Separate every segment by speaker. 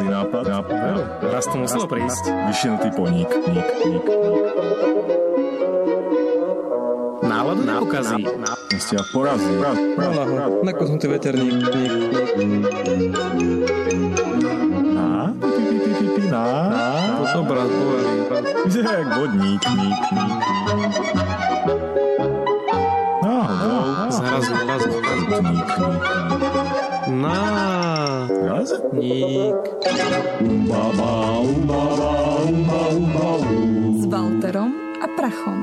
Speaker 1: Zlý nápad. nápad.
Speaker 2: Raz to muselo prísť.
Speaker 1: Vyšinutý poník. Ník, ník, ník.
Speaker 2: Náladu neukazí.
Speaker 1: Ste ja porazí. Raz, raz, raz.
Speaker 2: Nakosnutý veterník. Ník, ník.
Speaker 1: Na? Pi, pi, pi, pi, pi, na? Na?
Speaker 2: To som brat, povedal.
Speaker 1: Vyzerá jak vodník. Ník, ník. Náhodou.
Speaker 2: Zrazu, zrazu, zrazu.
Speaker 1: Ník, ník, ník.
Speaker 2: Na.
Speaker 1: Raz?
Speaker 2: Ník.
Speaker 1: Umbaba, umbaba, umba, umba, um.
Speaker 3: s Walterom a Prachom.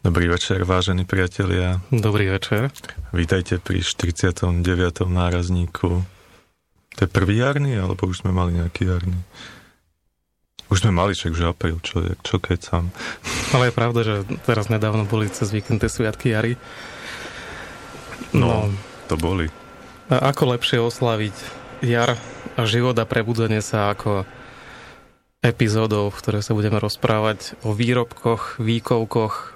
Speaker 4: Dobrý večer, vážení priatelia.
Speaker 2: Dobrý večer.
Speaker 4: Vítajte pri 49. nárazníku. To je prvý jarný, alebo už sme mali nejaký jarný? Už sme mali však, že apríl, človek, čo keď sám.
Speaker 2: Ale je pravda, že teraz nedávno boli cez víkend tie sviatky jary.
Speaker 4: No, to boli.
Speaker 2: A ako lepšie oslaviť jar a život a prebudenie sa ako epizódou, v ktorej sa budeme rozprávať o výrobkoch, výkovkoch,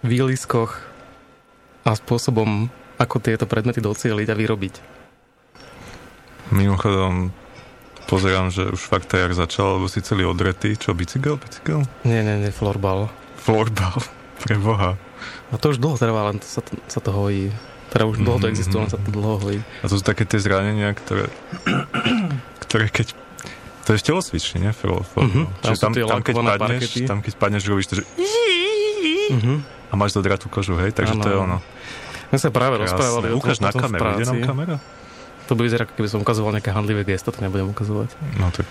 Speaker 2: výliskoch a spôsobom, ako tieto predmety docieliť a vyrobiť.
Speaker 4: Mimochodom, pozerám, že už fakt jar začal, lebo si celý odretý. Čo, bicykel, bicykel?
Speaker 2: Nie, nie, nie, florbal.
Speaker 4: Florbal, pre boha.
Speaker 2: A to už dlho trvá, len to sa, sa to hojí. Teda už dlho to existuje, len sa to dlho hojí.
Speaker 4: A to sú také tie zranenia, ktoré, ktoré keď... To je nie? Flo, flo,
Speaker 2: Mhm, tam
Speaker 4: Čiže
Speaker 2: sú tie
Speaker 4: tam, keď padneš,
Speaker 2: parkety.
Speaker 4: tam keď padneš, robíš to, že...
Speaker 2: Mhm.
Speaker 4: A máš dodratú kožu, hej? Takže
Speaker 2: Áno,
Speaker 4: to je ono.
Speaker 2: My sa práve rozprávali o tom,
Speaker 4: na kameru, ide nám kamera?
Speaker 2: To by vyzerá, keby som ukazoval nejaké handlivé gesto, to nebudem ukazovať.
Speaker 4: No tak,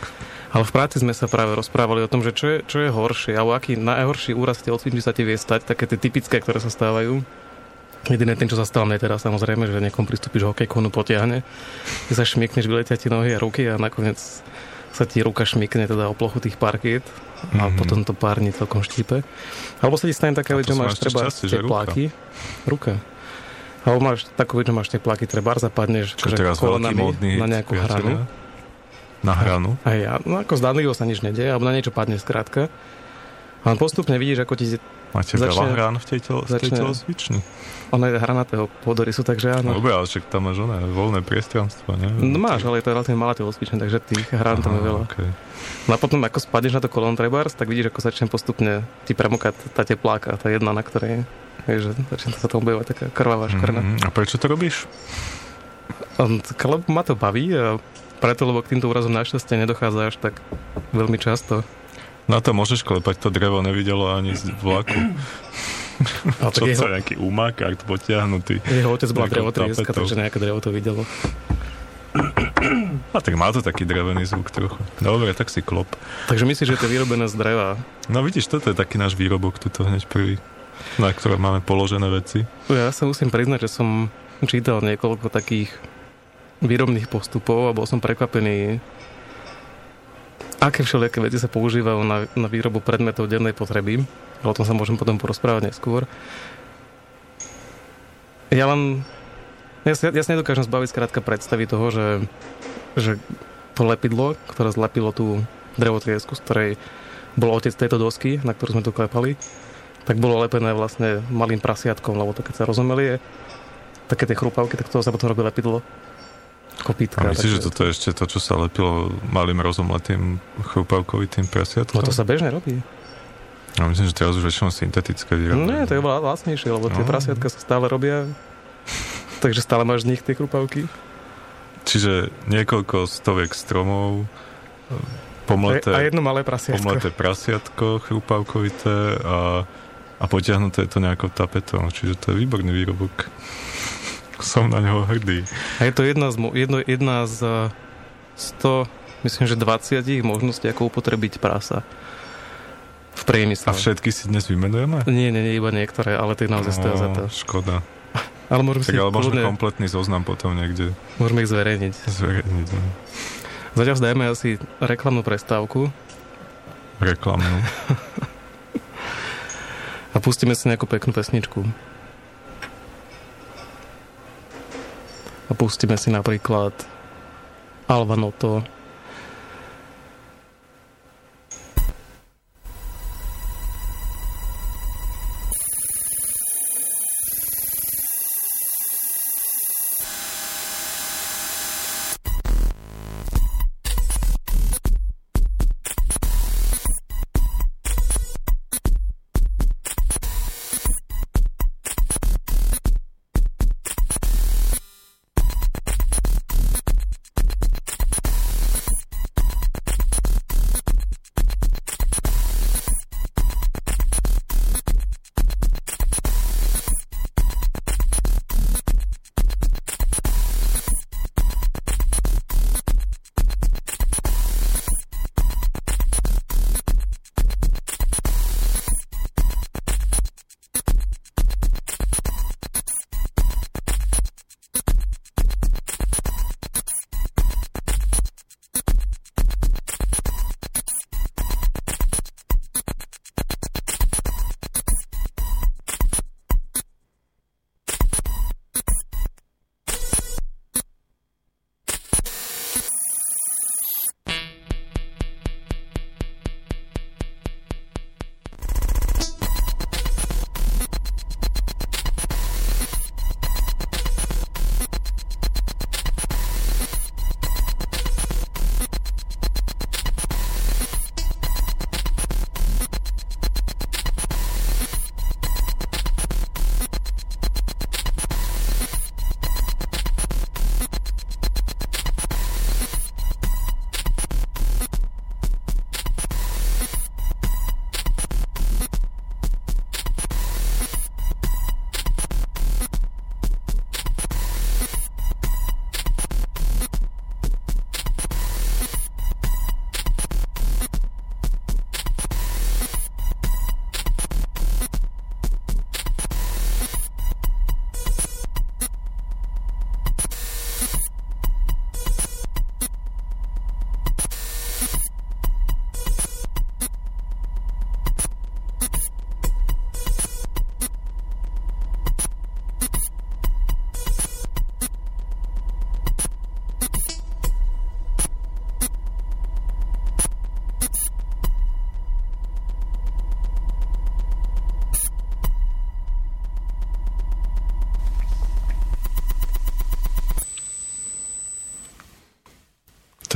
Speaker 2: Ale v práci sme sa práve rozprávali o tom, že čo je, čo je horšie, alebo aký najhorší úraz v telocvični sa ti vie stať, také tie typické, ktoré sa stávajú. Jediné tým, čo sa stalo mne teraz, samozrejme, že niekom pristúpiš hokejkonu potiahne, ty sa šmikneš, vyletia ti nohy a ruky a nakoniec sa ti ruka šmikne teda o plochu tých parkiet a
Speaker 4: Mhm.
Speaker 2: potom to pár dní celkom štípe. Alebo sa ti stane
Speaker 4: A
Speaker 2: vec, že máš treba
Speaker 4: že
Speaker 2: tie pláky. Ruka. Alebo máš takú že máš tie pláky, treba zapadneš
Speaker 4: čo
Speaker 2: akože
Speaker 4: teraz módny
Speaker 2: na nejakú hranu.
Speaker 4: Na hranu?
Speaker 2: A ja, no ako zdánlivo sa nič nedieje, alebo na niečo padne skrátka. A postupne vidíš, ako ti...
Speaker 4: Máte
Speaker 2: Začne-
Speaker 4: veľa hrán v tej, telo, v tej
Speaker 2: začne-
Speaker 4: telocvični?
Speaker 2: Ono je hranatého pôdorysu, takže áno.
Speaker 4: No dobre, ale však tam máš oné voľné priestranstvo, nie?
Speaker 2: No máš, ale je to relatívne malá telocvične, takže tých hrán tam je veľa.
Speaker 4: Okay.
Speaker 2: No a potom, ako spadneš na to kolon trebárs, tak vidíš, ako začne postupne ti premokať tá tepláka, tá jedna, na ktorej vieš, že začne sa tam objavovať taká krvavá škvrna.
Speaker 4: Mm, a prečo to robíš?
Speaker 2: Mm-hmm. Tak, lebo ma to baví a preto, lebo k týmto úrazom našťastie nedochádza až tak veľmi často.
Speaker 4: Na to môžeš klepať, to drevo nevidelo ani z vlaku.
Speaker 2: Tak
Speaker 4: Čo
Speaker 2: jeho,
Speaker 4: to je nejaký umakár potiahnutý.
Speaker 2: jeho otec bola drevotrieska, takže nejaké drevo to videlo.
Speaker 4: A tak má to taký drevený zvuk trochu. Dobre, tak si klop.
Speaker 2: Takže myslíš, že to je vyrobené z dreva?
Speaker 4: No vidíš, toto je taký náš výrobok, tuto hneď prvý, na ktorom máme položené veci.
Speaker 2: Ja sa musím priznať, že som čítal niekoľko takých výrobných postupov a bol som prekvapený, aké všelijaké veci sa používajú na, na výrobu predmetov dennej potreby. O tom sa môžem potom porozprávať neskôr. Ja len... Ja ja si nedokážem zbaviť skrátka predstavy toho, že, že to lepidlo, ktoré zlepilo tú drevotriesku, z ktorej bol otec tejto dosky, na ktorú sme to klepali, tak bolo lepené vlastne malým prasiatkom, lebo to keď sa rozumeli je také tie chrupavky, tak toho sa potom robí lepidlo. Kopítka.
Speaker 4: A myslíš, že toto je ešte to, čo sa lepilo malým rozumletým chrupavkovitým prasiatkom?
Speaker 2: No to sa bežne robí.
Speaker 4: Ja myslím, že teraz už väčšinou syntetické výrobky.
Speaker 2: Nie, to je oveľa lacnejšie, lebo tie
Speaker 4: No.
Speaker 2: prasiatka sa stále robia. Takže stále máš z nich tie chrupavky.
Speaker 4: Čiže niekoľko stoviek stromov, pomleté,
Speaker 2: A jedno malé prasiatko.
Speaker 4: pomleté prasiatko chrupavkovité a, a potiahnuté to nejakou tapetou. Čiže to je výborný výrobok. Som na neho hrdý.
Speaker 2: A je to jedna z, jedno, jedna z eh, 100, myslím, že 20 možností, ako upotrebiť prasa v priemysle.
Speaker 4: A všetky si dnes vymenujeme?
Speaker 2: Nie, nie, nie, iba niektoré, ale tie naozaj stoja za to.
Speaker 4: No, škoda.
Speaker 2: Ale môžeme
Speaker 4: Tak
Speaker 2: si
Speaker 4: ale možno
Speaker 2: kľudne,
Speaker 4: kompletný zoznam potom niekde
Speaker 2: môžeme ich zverejniť.
Speaker 4: zverejniť. no.
Speaker 2: Zatiaľ dajme asi reklamnú prestávku
Speaker 4: Reklamnú.
Speaker 2: a pustíme si nejakú peknú pesničku. A pustíme si napríklad Alva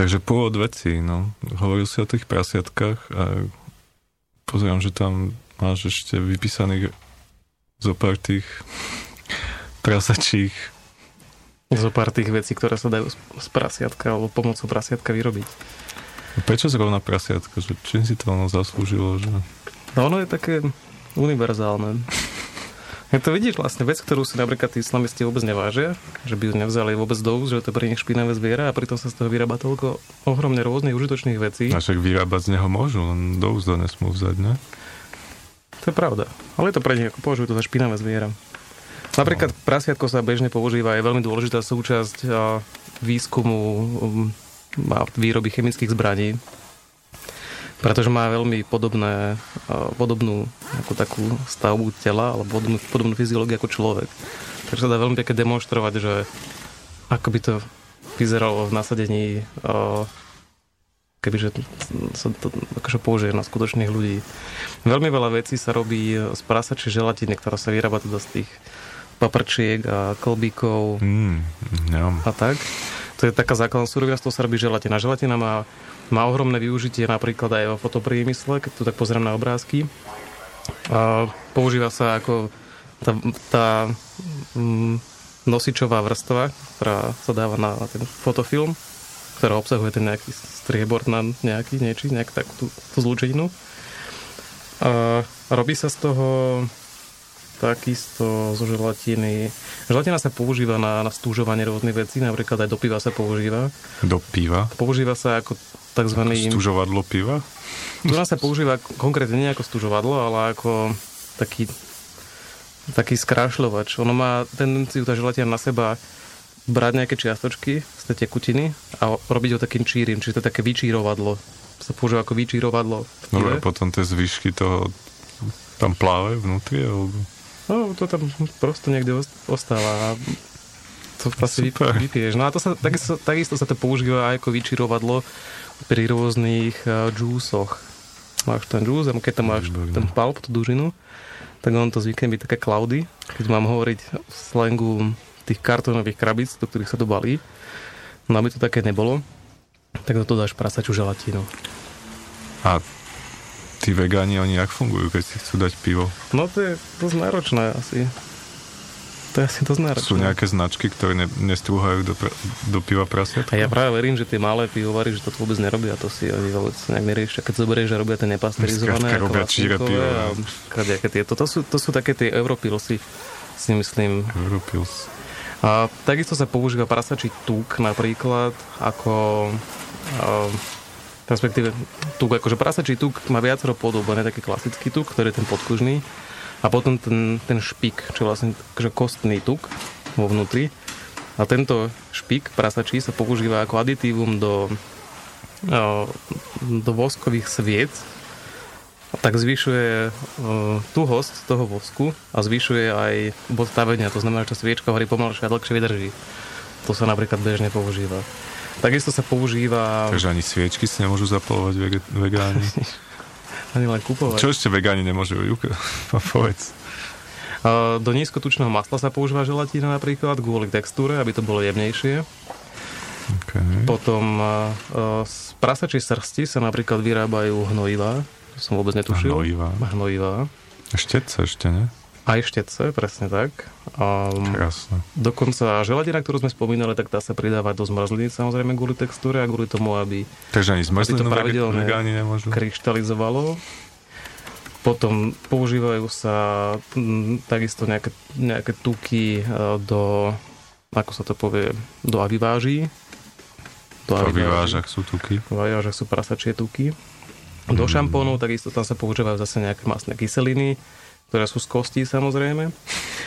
Speaker 4: Takže pôvod veci, no. Hovoril si o tých prasiatkách a pozerám, že tam máš ešte vypísaných zo pár tých prasačích.
Speaker 2: Zo pár tých vecí, ktoré sa dajú z- z prasiatka alebo pomocou prasiatka vyrobiť.
Speaker 4: Prečo zrovna prasiatka? Že čím si to ono zaslúžilo? Že...
Speaker 2: No ono je také univerzálne. To vidíš vlastne vec, ktorú si napríklad tí islamisti vôbec nevážia, že by ju nevzali vôbec do úst, že to pre nich špinavé zviera a pritom sa z toho vyrába toľko ohromne rôznych užitočných vecí.
Speaker 4: A však vyrábať z neho môžu, len do úzda nesmú vzať, ne?
Speaker 2: To je pravda. Ale je to pre nich, ako považujú to za špinavé zviera. Napríklad prasiatko sa bežne používa, je veľmi dôležitá súčasť výskumu um, a výroby chemických zbraní, pretože má veľmi podobné, podobnú ako takú stavbu tela alebo podobnú, podobnú fyziológiu ako človek. Takže sa dá veľmi pekne demonstrovať, že ako by to vyzeralo v nasadení kebyže sa to akože použije na skutočných ľudí. Veľmi veľa vecí sa robí z prasačej želatiny, ktorá sa vyrába teda z tých paprčiek a klbíkov
Speaker 4: Mm, no.
Speaker 2: a tak. To je taká základná surovina, z toho sa robí želatina. Želatina má, má ohromné využitie napríklad aj vo fotopriemysle, keď tu tak pozriem na obrázky. A používa sa ako tá, tá mm, nosičová vrstva, ktorá sa dáva na, ten fotofilm, ktorá obsahuje ten nejaký striebor na nejaký, niečí, nejak takú tú, tú zlúčeninu. A robí sa z toho takisto zo želatiny. Želatina sa používa na, na stúžovanie rôznych vecí, napríklad aj do piva sa používa.
Speaker 4: Do piva?
Speaker 2: Používa sa ako tzv.
Speaker 4: Stužovadlo piva?
Speaker 2: Tu sa používa konkrétne nie ako stúžovadlo, ale ako taký, taký skrášľovač. Ono má tendenciu tá želatina na seba brať nejaké čiastočky z tej tekutiny a robiť ho takým čírim, čiže to je také vyčírovadlo. Sa používa ako vyčírovadlo.
Speaker 4: Dobre, potom tie zvyšky toho tam pláve vnútri, alebo...
Speaker 2: No, to tam prosto niekde ost- ostáva to
Speaker 4: Super.
Speaker 2: vyp- vypiješ. No a to sa, takisto, takisto sa to používa aj ako vyčirovadlo pri rôznych uh, džúsoch. Máš ten džús a keď tam máš
Speaker 4: Výborné.
Speaker 2: ten pulp, tú dužinu, tak on to zvykne byť také cloudy. Keď mám hovoriť v slangu tých kartónových krabíc, do ktorých sa to balí, no aby to také nebolo, tak do toho dáš prasačú želatínu.
Speaker 4: A tí vegáni, oni jak fungujú, keď si chcú dať pivo?
Speaker 2: No to je dosť náročné asi. To je asi dosť náročné.
Speaker 4: Sú nejaké značky, ktoré ne, nestrúhajú do, pra- do piva prasiatka?
Speaker 2: A ja práve verím, že tie malé pivovary, že to vôbec nerobia, to si oni vôbec nejak neriešia. Keď zoberieš, že robia tie nepasterizované, ako
Speaker 4: robia
Speaker 2: vlastníkové
Speaker 4: pivo,
Speaker 2: a kadejaké tieto. To sú, to sú také tie europilsy, si myslím.
Speaker 4: Europils.
Speaker 2: A takisto sa používa prasačí tuk napríklad, ako a, respektíve tuk, akože prasačí tuk má viacero podob, je taký klasický tuk, ktorý je ten podkužný a potom ten, ten špik, čo je vlastne akože kostný tuk vo vnútri. A tento špik prasačí sa používa ako aditívum do, do voskových sviec, tak zvyšuje uh, tuhosť toho vosku a zvyšuje aj bod stavenia. To znamená, že tá sviečka horí pomalšie a dlhšie vydrží. To sa napríklad bežne používa. Takisto sa používa
Speaker 4: Takže ani sviečky si nemôžu zapalovať vege- vegáni.
Speaker 2: ani len kupovať.
Speaker 4: Čo ešte vegáni nemôžu? Juka, povedz.
Speaker 2: Do nízkotučného masla sa používa želatína napríklad kvôli textúre, aby to bolo jemnejšie.
Speaker 4: Okay.
Speaker 2: Potom z prasačej srsti sa napríklad vyrábajú hnojivá. Som vôbec netušil.
Speaker 4: Hnojivá.
Speaker 2: Hnojivá.
Speaker 4: Štetce ešte, ne?
Speaker 2: Aj štetce, presne tak. Um,
Speaker 4: Krásne.
Speaker 2: Dokonca želatina, ktorú sme spomínali, tak tá sa pridáva do zmrzliny, samozrejme kvôli textúre a kvôli tomu, aby
Speaker 4: Takže ani zmrzlinu vege-
Speaker 2: pravidelne
Speaker 4: nemôžu?
Speaker 2: kryštalizovalo. Potom používajú sa mm, takisto nejaké, nejaké tuky e, do, ako sa to povie, do aviváží. Do
Speaker 4: Po vyvážach sú tuky.
Speaker 2: V avivážach sú prasačie tuky. Do
Speaker 4: Mm.
Speaker 2: šampónu takisto tam sa používajú zase nejaké masné kyseliny, ktoré sú z kostí samozrejme.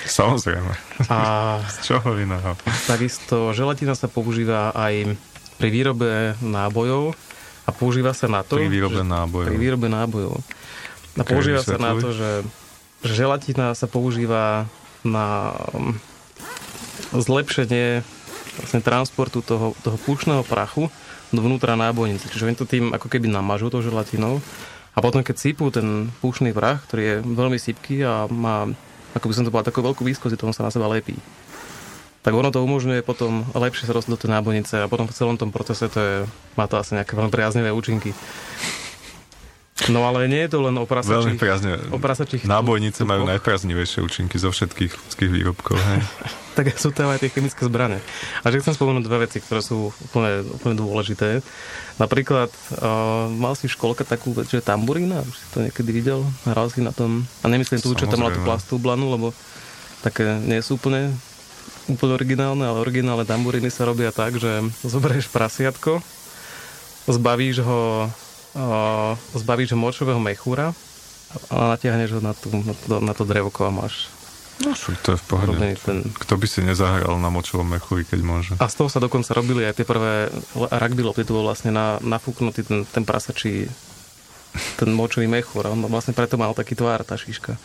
Speaker 4: Samozrejme.
Speaker 2: A
Speaker 4: Z čoho iného?
Speaker 2: Takisto želatina sa používa aj pri výrobe nábojov a používa sa na to,
Speaker 4: Pri výrobe
Speaker 2: že,
Speaker 4: nábojov.
Speaker 2: pri výrobe nábojov. A používa sa na to, že, že želatina sa používa na um, zlepšenie vlastne transportu toho, toho púšneho prachu dovnútra nábojnice. Čiže oni to tým ako keby namažú tou želatinou a potom keď sypú ten púšny prach, ktorý je veľmi sypký a má, ako by som to povedal, takú veľkú výzkozitu, on sa na seba lepí. tak ono to umožňuje potom lepšie sa dostať do tej nábojnice a potom v celom tom procese to je, má to asi nejaké veľmi priaznivé účinky. No ale nie je to len o
Speaker 4: Veľmi
Speaker 2: prasačích,
Speaker 4: priazne.
Speaker 2: o prasačích
Speaker 4: Nábojnice majú
Speaker 2: tupoch.
Speaker 4: najpriaznivejšie účinky zo všetkých ľudských výrobkov. Hej.
Speaker 2: tak sú tam aj tie chemické zbrane. A že chcem spomenúť dve veci, ktoré sú úplne, úplne dôležité. Napríklad, uh, mal si v školke takú vec, že tamburína, už si to niekedy videl, hral si na tom, a nemyslím tu, čo tam mala tú plastovú blanu, lebo také nie sú úplne, úplne originálne, ale originálne tamburíny sa robia tak, že zoberieš prasiatko, zbavíš ho, zbavíš ho močového mechúra a natiahneš ho na, tú, na, to, na to drevko a máš
Speaker 4: No však to je v pohode.
Speaker 2: ten
Speaker 4: Kto by si nezahral na močovom mechúri, keď môže?
Speaker 2: A z toho sa dokonca robili aj tie prvé rugby lopty, to bol vlastne na, nafúknutý ten, ten prasačí, ten močový mechúr. A on vlastne preto mal taký tvár, tá šíška.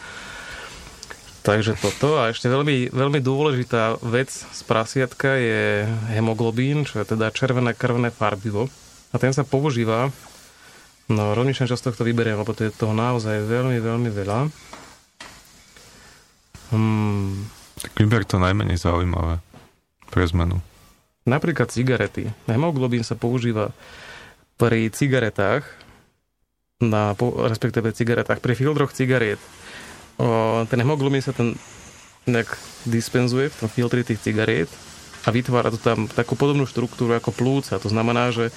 Speaker 2: Takže toto. A ešte veľmi, veľmi dôležitá vec z prasiatka je hemoglobín, čo je teda červené krvné farbivo. A ten sa používa, no rovnične často to vyberiem, lebo to je toho naozaj veľmi, veľmi veľa. Hmm,
Speaker 4: Tak vyber to najmenej zaujímavé pre zmenu.
Speaker 2: Napríklad cigarety. Hemoglobín sa používa pri cigaretách, na, respektíve cigaretách, pri filtroch cigariet. O, ten hemoglobín sa ten nejak dispenzuje v tom filtri tých cigariet a vytvára to tam takú podobnú štruktúru ako plúca. To znamená, že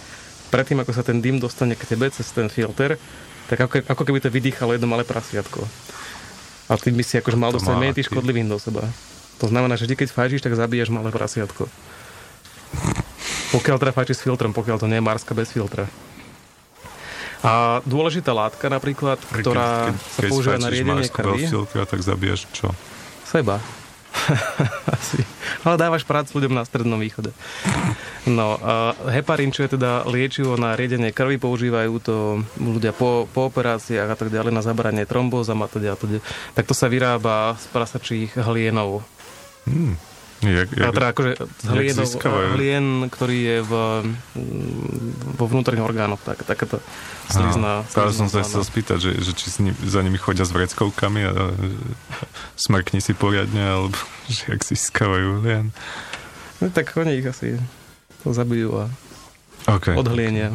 Speaker 2: predtým, ako sa ten dym dostane k tebe cez ten filter, tak ako, ako keby to vydýchalo jedno malé prasiatko. A tým by si akože mal dostať menej tých škodlivín do seba. To znamená, že ty keď fajčíš, tak zabíjaš malé prasiatko. Pokiaľ teda fajčí s filtrom, pokiaľ to nie je marska bez filtra. A dôležitá látka napríklad, ktorá sa používa na riedenie krvi,
Speaker 4: tak zabiješ čo?
Speaker 2: seba. Asi. Ale dávaš prácu ľuďom na Strednom východe. No, a heparín, čo je teda liečivo na riedenie krvi, používajú to ľudia po, po operáciách a tak ďalej na zabranie trombózam a teda, teda. Tak to sa vyrába z prasačích hlienov.
Speaker 4: Hmm. Jak, jak,
Speaker 2: teda akože
Speaker 4: získavajú?
Speaker 2: hlien, ktorý je v, mm, vo vnútorných orgánoch, tak, takáto slizná.
Speaker 4: Práve som sa chcel spýtať, že, že či ním, za nimi chodia s vreckovkami a, a smrkni si poriadne, alebo že jak získavajú hlien.
Speaker 2: No, tak oni ich asi to zabijú a
Speaker 4: Okay.
Speaker 2: odhlienia.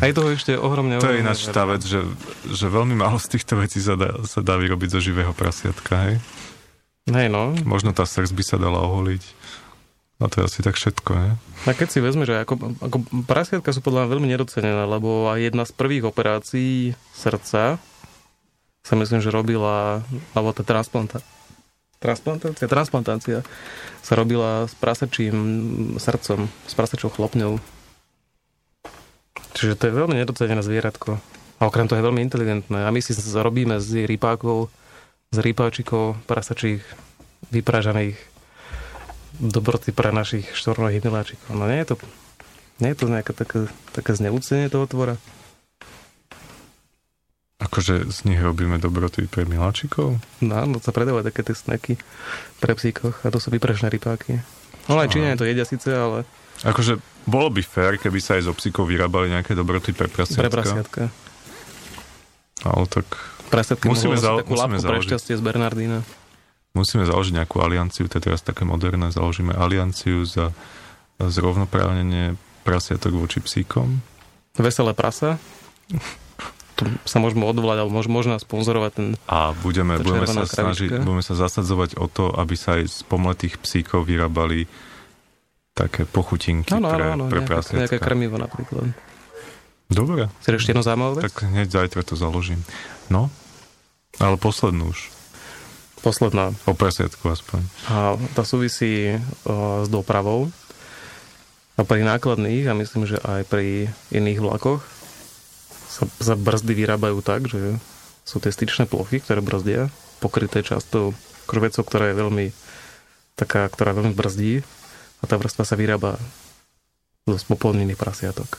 Speaker 2: A je toho ešte ohromne...
Speaker 4: To je ináč tá vec, že, že veľmi málo z týchto vecí sa dá, sa dá vyrobiť zo živého prasiatka, hej?
Speaker 2: Hej no.
Speaker 4: Možno tá srdc by sa dala oholiť. A to je asi tak všetko, ne?
Speaker 2: A keď si vezme, že ako, ako prasiatka sú podľa mňa veľmi nedocenené, lebo aj jedna z prvých operácií srdca sa myslím, že robila, alebo tá transplanta, transplantácia, transplantácia sa robila s prasačím srdcom, s prasačou chlopňou. Čiže to je veľmi nedocenené zvieratko. A okrem toho je veľmi inteligentné. A my si robíme z rypákov, z rypáčikov prasačích vypražaných dobroty pre našich štvornohých miláčikov. No nie je to, nie je to nejaké také, také zneúcenie toho tvora.
Speaker 4: Akože z nich robíme dobroty pre miláčikov?
Speaker 2: No, no sa predávajú také tie snacky pre psíkoch a to sú vypražené rypáky. No aj Číňania to jedia síce, ale
Speaker 4: Akože bolo by fér, keby sa aj z obsíkov vyrábali nejaké dobroty pre prasiatka.
Speaker 2: pre prasiatka.
Speaker 4: Ale tak
Speaker 2: Prasiatky
Speaker 4: Musíme zalo-
Speaker 2: takú
Speaker 4: musíme
Speaker 2: lapku pre
Speaker 4: založiť.
Speaker 2: šťastie z Bernardína.
Speaker 4: musíme založiť nejakú alianciu, to je teraz také moderné, založíme alianciu za zrovnoprávnenie prasiatok voči psíkom.
Speaker 2: Veselé prasa. Tu sa môžeme odvolať, alebo môž, možno sponzorovať ten...
Speaker 4: A budeme, budeme, sa snažiť, budeme sa zasadzovať o to, aby sa aj z pomletých psíkov vyrábali také pochutinky
Speaker 2: Áno,
Speaker 4: pre,
Speaker 2: áno, áno,
Speaker 4: pre
Speaker 2: nejaké, nejaké
Speaker 4: prasiatka.
Speaker 2: krmivo napríklad.
Speaker 4: Dobre,
Speaker 2: Chceš ešte jednu zaujímavú vec?
Speaker 4: tak hneď zajtra to založím. No, ale poslednú už.
Speaker 2: Posledná.
Speaker 4: O prasiatku aspoň.
Speaker 2: A tá súvisí o, s dopravou. A pri nákladných, a myslím, že aj pri iných vlakoch, sa, sa brzdy vyrábajú tak, že sú tie styčné plochy, ktoré brzdia, pokryté často krvecou, ktorá je veľmi taká, ktorá veľmi brzdí a tá vrstva sa vyrába zo spopolnených prasiatok.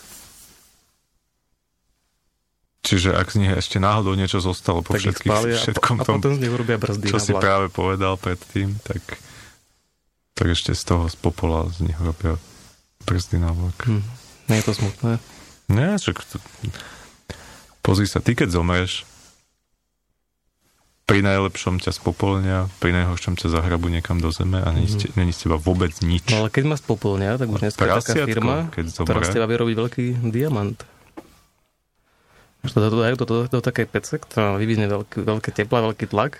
Speaker 4: Čiže ak z nich ešte náhodou niečo zostalo po
Speaker 2: tak
Speaker 4: všetkých,
Speaker 2: spália a,
Speaker 4: všetkom
Speaker 2: a
Speaker 4: tom,
Speaker 2: potom z nich urobia brzdy
Speaker 4: čo si práve povedal predtým, tak, tak ešte z toho z popola z nich robia brzdy na vlak.
Speaker 2: Hm. Nie je to smutné.
Speaker 4: Nie, však to... Pozri sa, ty keď zomreš, pri najlepšom ťa spopolnia, pri najhoršom ťa zahrabu niekam do zeme a není, mm. není z teba vôbec nič.
Speaker 2: No ale keď ma spopolnia, tak už dneska je taká firma,
Speaker 4: keď
Speaker 2: ktorá z teba vyrobí veľký diamant. To to dajú do, do, do takej pece, ktorá vyvinie veľký, veľké teplo a veľký tlak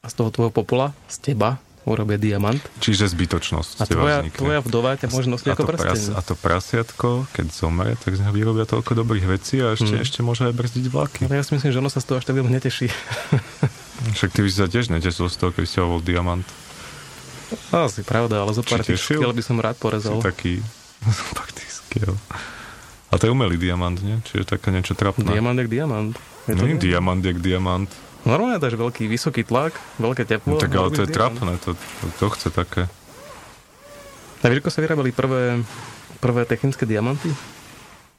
Speaker 2: a z toho tvojho popola, z teba, urobia diamant.
Speaker 4: Čiže zbytočnosť
Speaker 2: A tvoja, tvoja vdova ťa môže nosiť
Speaker 4: a,
Speaker 2: ako
Speaker 4: to pras,
Speaker 2: prsteň.
Speaker 4: a to prasiatko, keď zomre, tak z neho vyrobia toľko dobrých vecí a ešte,
Speaker 2: Mm.
Speaker 4: ešte môže aj brzdiť vlaky.
Speaker 2: Ale ja si myslím, že ono sa z toho až tak veľmi neteší.
Speaker 4: Však ty by si sa tiež netešil z toho, keby si bol diamant.
Speaker 2: Asi pravda, ale zo pár tých by som rád
Speaker 4: Si
Speaker 2: porezal.
Speaker 4: taký faktický. A to je umelý diamant, nie? Čiže také niečo trapné.
Speaker 2: Diamant jak diamant. Je to
Speaker 4: No, nie
Speaker 2: nie?
Speaker 4: diamant jak diamant.
Speaker 2: Normálne dáš veľký, vysoký tlak, veľké teplo.
Speaker 4: No, tak ale to je
Speaker 2: diamant.
Speaker 4: trapné, to, to, to chce také.
Speaker 2: A vieš, ako sa vyrábali prvé, prvé technické diamanty?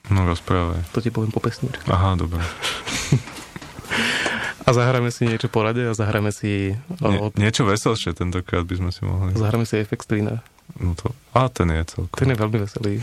Speaker 4: No rozprávaj.
Speaker 2: To ti poviem po pesničke.
Speaker 4: Aha, dobre.
Speaker 2: A zahráme si niečo po rade a zahráme si,
Speaker 4: Nie,
Speaker 2: o,
Speaker 4: niečo veselšie tentokrát by sme si mohli.
Speaker 2: zahráme si FX Trina.
Speaker 4: No to, a ten je celkom.
Speaker 2: Ten je veľmi veselý.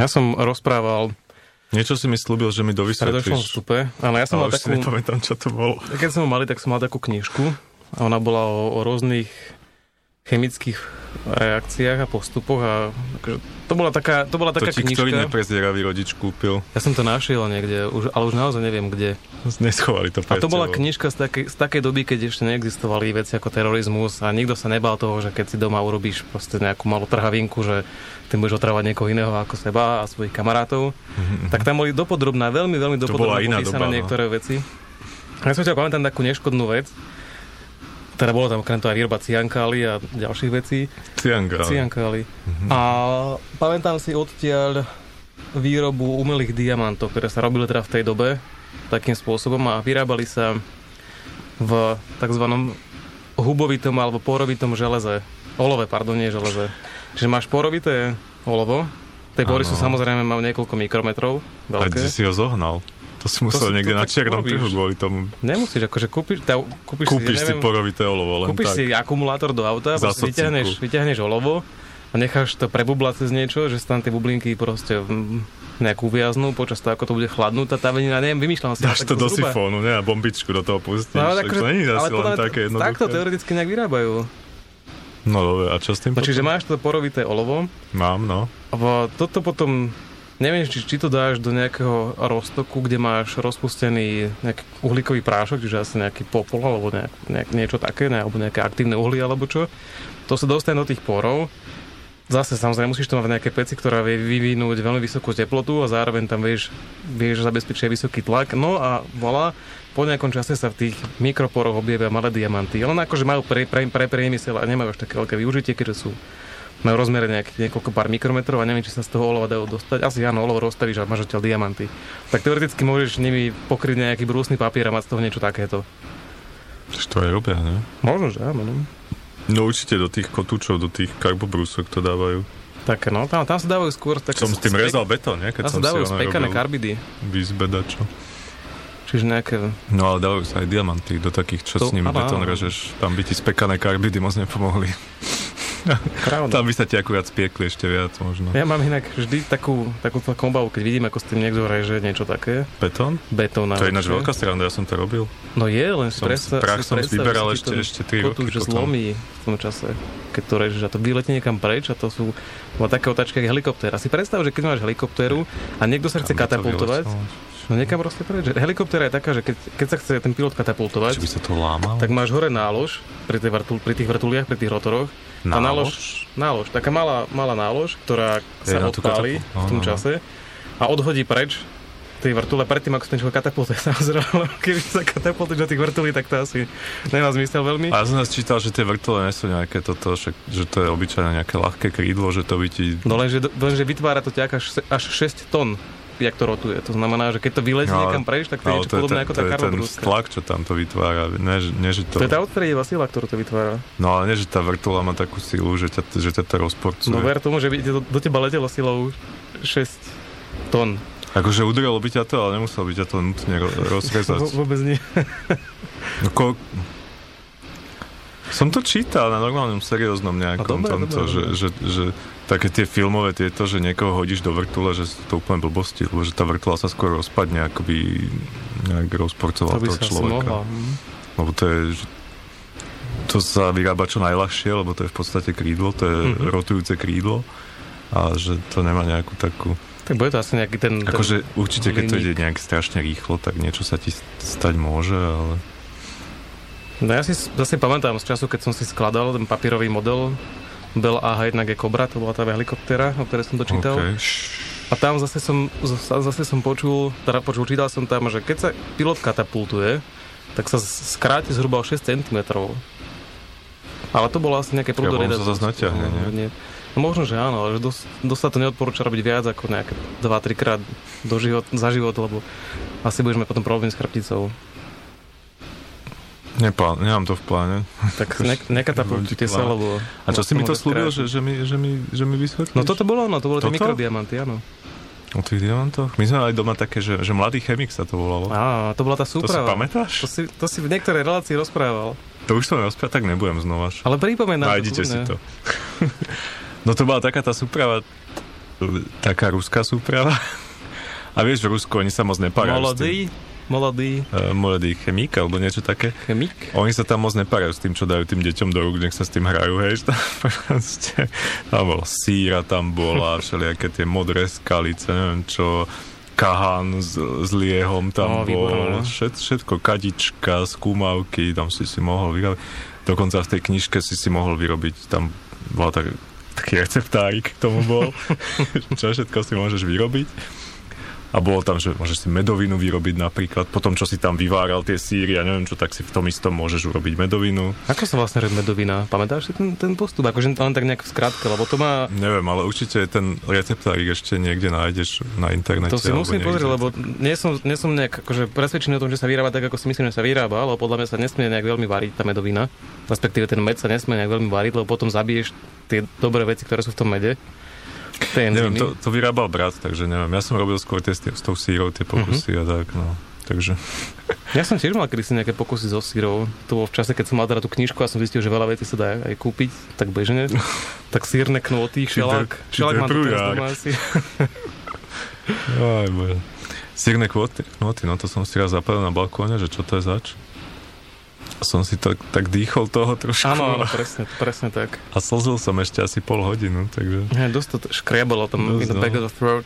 Speaker 2: Ja som rozprával
Speaker 4: Niečo si mi slúbil, že mi dovysvetlíš.
Speaker 2: vstupe. Áno, ja som
Speaker 4: Ale
Speaker 2: mal takú...
Speaker 4: nepamätám, čo to bolo.
Speaker 2: Keď som ho mali, tak som mal takú knižku a ona bola o, o rôznych chemických reakciách a postupoch a akože, to bola taká, to bola
Speaker 4: To
Speaker 2: taká
Speaker 4: ti ktorý
Speaker 2: knižka.
Speaker 4: neprezieravý rodič kúpil.
Speaker 2: Ja som to našiel niekde, už, ale už naozaj neviem kde.
Speaker 4: Neschovali to
Speaker 2: A to bola knižka z takej, z takej doby, keď ešte neexistovali veci ako terorizmus a nikto sa nebal toho, že keď si doma urobíš proste nejakú malú trhavinku, že ty budeš otravať niekoho iného ako seba a svojich kamarátov. Tak tam boli dopodrobná, veľmi, veľmi
Speaker 4: To
Speaker 2: dopodrobná popísané
Speaker 4: no.
Speaker 2: niektoré veci. Ja som ťa pamätám takú neškodnú vec, teda bolo tam okrem toho aj výroba ciankály a ďalších vecí.
Speaker 4: Cianga.
Speaker 2: Ciankály.
Speaker 4: Mhm.
Speaker 2: A pamätám si odtiaľ výrobu umelých diamantov, ktoré sa robili teda v tej dobe takým spôsobom a vyrábali sa v tzv. hubovitom alebo porovitom železe. Olove, pardon, nie železe. Čiže máš porovité olovo, tie pory sú samozrejme majú niekoľko mikrometrov
Speaker 4: A
Speaker 2: veľké.
Speaker 4: ty si ho zohnal. To si musel
Speaker 2: si-
Speaker 4: niekde
Speaker 2: to
Speaker 4: na čiernom trhu kvôli tomu.
Speaker 2: Nemusíš, akože kúpiš, tá, kúpiš,
Speaker 4: Kúpiš
Speaker 2: si,
Speaker 4: si
Speaker 2: neviem,
Speaker 4: porovité olovo, len
Speaker 2: kúpiš
Speaker 4: tak.
Speaker 2: si akumulátor do auta, vyťahneš, vyťahneš olovo a necháš to prebublať cez niečo, že sa tam tie bublinky proste mm, nejak uviaznú počas toho, ako to bude chladnúť tá venina, neviem, vymýšľam si.
Speaker 4: Dáš to do
Speaker 2: zhruba.
Speaker 4: sifónu, ne? A bombičku do toho pustíš.
Speaker 2: No, ale,
Speaker 4: tak
Speaker 2: akože,
Speaker 4: to není
Speaker 2: podľa
Speaker 4: len také
Speaker 2: to- takto
Speaker 4: jednoduché.
Speaker 2: teoreticky nejak vyrábajú.
Speaker 4: No dobre, a čo s tým
Speaker 2: No, čiže
Speaker 4: potom?
Speaker 2: máš to porovité olovo
Speaker 4: Mám, no.
Speaker 2: a toto potom neviem, či, či to dáš do nejakého roztoku, kde máš rozpustený nejaký uhlíkový prášok, čiže asi nejaký popol alebo nejak, nejak, niečo také, ne, alebo nejaké aktívne uhlie alebo čo. To sa dostane do tých porov. Zase samozrejme musíš to mať v nejaké peci, ktorá vie vyvinúť veľmi vysokú teplotu a zároveň tam vieš, vieš zabezpečiť vysoký tlak. No a volá, po nejakom čase sa v tých mikroporoch objavia malé diamanty. Ale akože majú pre, pre, pre priemysel a nemajú až také veľké využitie, keďže sú majú rozmer nejakých niekoľko pár mikrometrov a neviem, či sa z toho olova dajú dostať. Asi áno, olovo rozstavíš a máš odtiaľ diamanty. Tak teoreticky môžeš nimi pokryť nejaký brúsny papier a mať z toho niečo takéto.
Speaker 4: Čo to aj robia, ne?
Speaker 2: Možno, že áno. No.
Speaker 4: No určite do tých kotúčov, do tých karbobrúsok to dávajú.
Speaker 2: Tak no, tam, tam sa dávajú skôr také...
Speaker 4: Som s tým rezal betón, nie? Keď
Speaker 2: Tam
Speaker 4: som
Speaker 2: sa dávajú spekané karbidy.
Speaker 4: v izbe dačo.
Speaker 2: Čiže nejaké...
Speaker 4: No ale dávajú sa aj diamanty do takých, čo
Speaker 2: To-
Speaker 4: s nimi betón režeš. Tam by ti spekané karbidy moc nepomohli.
Speaker 2: Pravda.
Speaker 4: Tam by sa ti akurát spiekli ešte viac možno.
Speaker 2: Ja mám inak vždy takú, takú takú obavu, keď vidím, ako s tým niekto reže niečo také.
Speaker 4: Betón?
Speaker 2: Betón.
Speaker 4: To je ináč veľká strana, ja som to robil.
Speaker 2: No je, len
Speaker 4: Som,
Speaker 2: predstav,
Speaker 4: prach som
Speaker 2: predstav,
Speaker 4: vyberal
Speaker 2: že si
Speaker 4: ešte, ešte 3 roky potom.
Speaker 2: zlomí v tom čase, keď to režeš a to vyletí niekam preč a to sú také otáčky, ako helikoptéra. Si predstav, že keď máš helikoptéru a niekto sa chce katapultovať? No niekam proste preč. Helikoptéra je taká, že keď, keď sa chce ten pilot katapultovať,
Speaker 4: Či by sa to lámalo?
Speaker 2: tak máš hore nálož pri, tej vrtul, pri tých vrtuliach, pri tých rotoroch. Tá nálož, nálož, taká malá, malá nálož, ktorá
Speaker 4: Je
Speaker 2: sa odpáli v tom čase a odhodí preč tej vrtule predtým, ako sa ten človek katapultuje, samozrejme, keby sa katapultuješ do tých vrtulí, tak to asi nemá zmysel veľmi.
Speaker 4: A ja som nás čítal, že tie vrtule nie sú nejaké toto, že, že to je obyčajné nejaké ľahké krídlo, že to by ti...
Speaker 2: No lenže, lenže vytvára to ťah až, až 6 tón, jak to rotuje. To znamená, že keď to vyletí
Speaker 4: No,
Speaker 2: niekam preč, tak to je
Speaker 4: Ale
Speaker 2: niečo podobné ako
Speaker 4: to
Speaker 2: tá
Speaker 4: je ten
Speaker 2: karlobrúska.
Speaker 4: tlak, čo tam to vytvára. Ne, že- nie, že to...
Speaker 2: To je tá odstredivá sila, ktorú to vytvára.
Speaker 4: No ale nie, že tá vrtula má takú silu, že ťa, že ťa to rozporcuje.
Speaker 2: No ver tomu, že by do, do teba letelo silou 6 tón.
Speaker 4: Akože udrelo by ťa to, ale nemusel by ťa to nutne ro- rozrezať.
Speaker 2: Vôbec nie.
Speaker 4: No, ko... Som to čítal na normálnom serióznom nejakom
Speaker 2: No, dobre,
Speaker 4: tomto,
Speaker 2: dobre,
Speaker 4: že,
Speaker 2: dobre.
Speaker 4: že, že také tie filmové tieto, že niekoho hodíš do vrtule, že sú to úplne blbosti, lebo že tá vrtula sa skôr rozpadne, ako by nejak rozporcovala
Speaker 2: To
Speaker 4: toho človeka.
Speaker 2: hm.
Speaker 4: Lebo to je, to sa vyrába čo najľahšie, lebo to je v podstate krídlo, to je
Speaker 2: Mhm.
Speaker 4: mm-hmm. rotujúce krídlo a že to nemá nejakú takú...
Speaker 2: Tak bude to asi nejaký ten...
Speaker 4: Akože určite, keď to ide nejak strašne rýchlo, tak niečo sa ti stať môže, ale...
Speaker 2: No ja si zase pamätám z času, keď som si skladal ten papierový model Bell AH-1G Cobra, to bola tá helikoptéra, o ktorej som to čítal.
Speaker 4: Okay.
Speaker 2: A tam zase som, zase som počul, teda počul, čítal som tam, že keď sa pilot katapultuje, tak sa skráti zhruba o 6 cm. Ale to bolo asi nejaké
Speaker 4: Ja, ono
Speaker 2: prúdoriedactvo.
Speaker 4: sa zase natiahne, nie?
Speaker 2: No možno, že áno, ale dosť, dosť sa to neodporúča robiť viac ako nejaké 2-3 krát do život, za život, lebo asi budeš mať potom problém s chrbticou.
Speaker 4: Neplán, nemám to v pláne.
Speaker 2: Tak ne, nekatapultujte sa, lebo...
Speaker 4: A čo si mi to slúbil, že, že, mi, že, mi, že mi vysvetlíš?
Speaker 2: No toto bolo ono, to boli tie mikrodiamanty, áno.
Speaker 4: O tých diamantoch? My sme mali doma také, že, že mladý chemik sa to volalo.
Speaker 2: Á, to bola tá
Speaker 4: to si
Speaker 2: súprava.
Speaker 4: pamätáš?
Speaker 2: To si, to si v niektorej relácii rozprával.
Speaker 4: To už som rozprával, tak nebudem znova.
Speaker 2: Ale pripomeň nám
Speaker 4: Nájdite si to. no to bola taká tá súprava, taká ruská súprava. A vieš, v Rusku oni sa moc tým.
Speaker 2: Molodý, molodý
Speaker 4: Uh, mladý chemík alebo niečo také.
Speaker 2: chemik.
Speaker 4: Oni sa tam moc neparajú s tým, čo dajú tým deťom do rúk, nech sa s tým hrajú, hej. Tam, proste, tam bol síra, tam bola všelijaké tie modré skalice, neviem čo, kahan s, s liehom tam
Speaker 2: No,
Speaker 4: bol,
Speaker 2: výborné, no.
Speaker 4: všet, všetko, kadička, skúmavky, tam si si mohol vyrobiť. Dokonca v tej knižke si si mohol vyrobiť, tam bola tak, taký receptárik k tomu bol, čo všetko si môžeš vyrobiť. A bolo tam, že môžeš si medovinu vyrobiť napríklad, potom čo si tam vyváral tie síry a neviem čo, tak si v tom istom môžeš urobiť medovinu.
Speaker 2: Ako sa vlastne robí medovina? Pamätáš si ten, ten postup? Akože len tak nejak v skratke, lebo to má...
Speaker 4: Neviem, ale určite ten receptárik ešte niekde nájdeš na internete.
Speaker 2: To si musím pozrieť, lebo nie som, nie som nejak akože presvedčený o tom, že sa vyrába tak, ako si myslím, že sa vyrába, ale podľa mňa sa nesmie nejak veľmi variť tá medovina. Respektíve ten med sa nesmie nejak veľmi variť, lebo potom zabiješ tie dobré veci, ktoré sú v tom mede. Tie
Speaker 4: Neviem, to, to vyrábal brat, takže neviem. Ja som robil skôr tie s, tou sírou, tie pokusy
Speaker 2: Mhm.
Speaker 4: a tak, no. Takže,
Speaker 2: Ja som tiež mal kedysi nejaké pokusy so sírov. To bolo v čase, keď som mal teda tú knižku a som zistil, že veľa vecí sa dá aj kúpiť, tak bežne. tak sírne knoty, šelák. Šelák mám doma asi.
Speaker 4: aj bože. Sírne kvoty, kvoty, no to som si raz zapadol na balkóne, že čo to je zač. Som si tak, tak dýchol toho trošku.
Speaker 2: Áno, áno, presne, presne tak.
Speaker 4: A slzil som ešte asi pol hodinu, takže...
Speaker 2: Ja, dosť to škriabalo tam
Speaker 4: Dosť,
Speaker 2: in the
Speaker 4: no.
Speaker 2: back of the throat.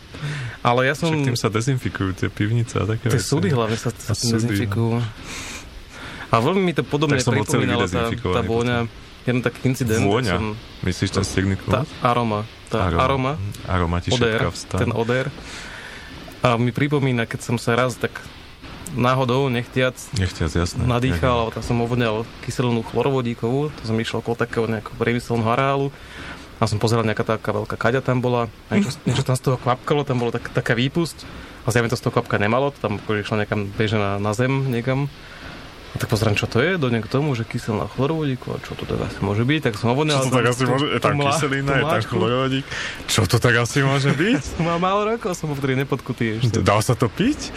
Speaker 2: Ale ja som...
Speaker 4: Však tým sa dezinfikujú tie pivnice a také
Speaker 2: Tie súdy hlavne sa, sa tým dezinfikujú. A veľmi mi to podobne pripomínala tá, tá vôňa. Jeden taký incident.
Speaker 4: Vôňa?
Speaker 2: Som,
Speaker 4: Myslíš ten sírny
Speaker 2: tá aroma. Tá aroma.
Speaker 4: Aroma ti
Speaker 2: Odér. Ten odér. A mi pripomína, keď som sa raz tak náhodou, nechtiac,
Speaker 4: Nechťac, jasné.
Speaker 2: nadýchal, alebo tam som ovodňal kyselinu chlorovodíkovú, to som išiel okolo takého nejakého priemyselného areálu a som pozeral, nejaká taká veľká kaďa tam bola, a niečo, niečo tam z toho kvapkalo, tam bolo tak, taká výpusť a zjavne to z toho kvapka nemalo, to tam akože išlo niekam bežne na, na zem niekam. A tak pozerám, čo to je, do k tomu, že kyselná chlorovodíku a čo to teda asi môže byť, tak som ovodňal.
Speaker 4: Čo to tak asi môže... Je tam kyselina, je tam chlorovodík. Čo to tak asi môže byť?
Speaker 2: Mal málo rokov, som vtedy nepodkutý ešte.
Speaker 4: Dá sa to piť?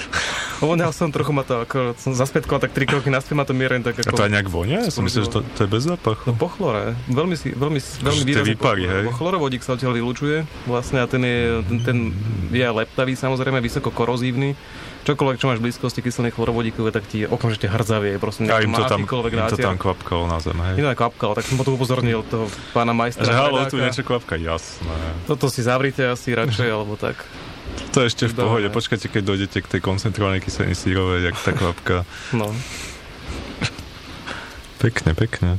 Speaker 2: Ovodňal som, trochu ma to, ako som zaspätkoval tak tri kroky naspäť, ma to miereň tak
Speaker 4: A
Speaker 2: ako...
Speaker 4: to aj nejak vonia? Ja som myslel, že to, to je bez zápachu.
Speaker 2: No po chlore. Veľmi, si, veľmi, veľmi výrazne
Speaker 4: výpary, hej?
Speaker 2: Chlorovodík sa odtiaľ vylučuje vlastne a ten je, ten, ten je leptavý samozrejme, vysoko korozívny. Čokoľvek, čo máš v blízkosti kyselných chlorovodíkové, tak ti okamžite hrdzavie. Proste
Speaker 4: A im to tam, im to tam kvapkalo na zem, hej?
Speaker 2: Iná kvapkalo, tak som potom upozornil toho pána
Speaker 4: A
Speaker 2: majstra.
Speaker 4: že halo, tu niečo kvapka, jasné.
Speaker 2: Toto si zavrite asi radšej, alebo tak.
Speaker 4: To je ešte v
Speaker 2: Dobre.
Speaker 4: pohode. Počkajte, keď dojdete k tej koncentrovanej kyseliny sírovej, jak tá kvapka.
Speaker 2: No.
Speaker 4: Pekne, pekne.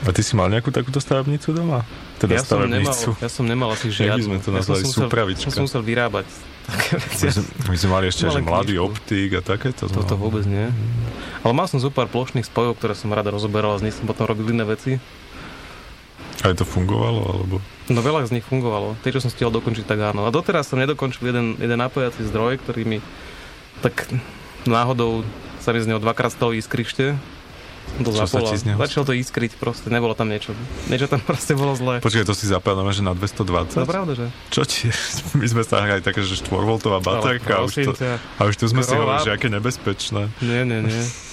Speaker 4: A ty si mal nejakú takúto stavebnicu doma? Teda
Speaker 2: Ja som, nemal,
Speaker 4: stavebnicu.
Speaker 2: ja som nemal asi
Speaker 4: Jak by
Speaker 2: žiadnu.
Speaker 4: sme to
Speaker 2: Ja som
Speaker 4: nazvali?
Speaker 2: si musel-
Speaker 4: Súpravička.
Speaker 2: Ja som musel vyrábať také veci.
Speaker 4: My sme, my sme mali ešte,
Speaker 2: Mal
Speaker 4: že mladý
Speaker 2: knižku.
Speaker 4: optik a takéto. sme
Speaker 2: Toto
Speaker 4: mali.
Speaker 2: vôbec nie. Ale mal som zo pár plošných spojov, ktoré som rada rozoberal a z nich som potom robil iné veci.
Speaker 4: Aj to fungovalo, alebo...
Speaker 2: No veľa z nich fungovalo. Tie, čo som stihol dokončiť, tak áno. A doteraz som nedokončil jeden, jeden napájací zdroj, ktorý mi tak náhodou sa mi z neho dvakrát stalo iskrište. To
Speaker 4: Čo sa
Speaker 2: zapolo.
Speaker 4: neho
Speaker 2: Začalo to iskriť proste, nebolo tam niečo. Niečo tam proste bolo zlé.
Speaker 4: Počkaj, to si zapájame, že na
Speaker 2: To
Speaker 4: 220?
Speaker 2: je pravda, že?
Speaker 4: Čo ti? My sme sa hrali také, že 4V baterka a už, to,
Speaker 2: ťa.
Speaker 4: a už tu sme si
Speaker 2: Grow
Speaker 4: hovorili, že aké nebezpečné.
Speaker 2: Nie, nie, nie.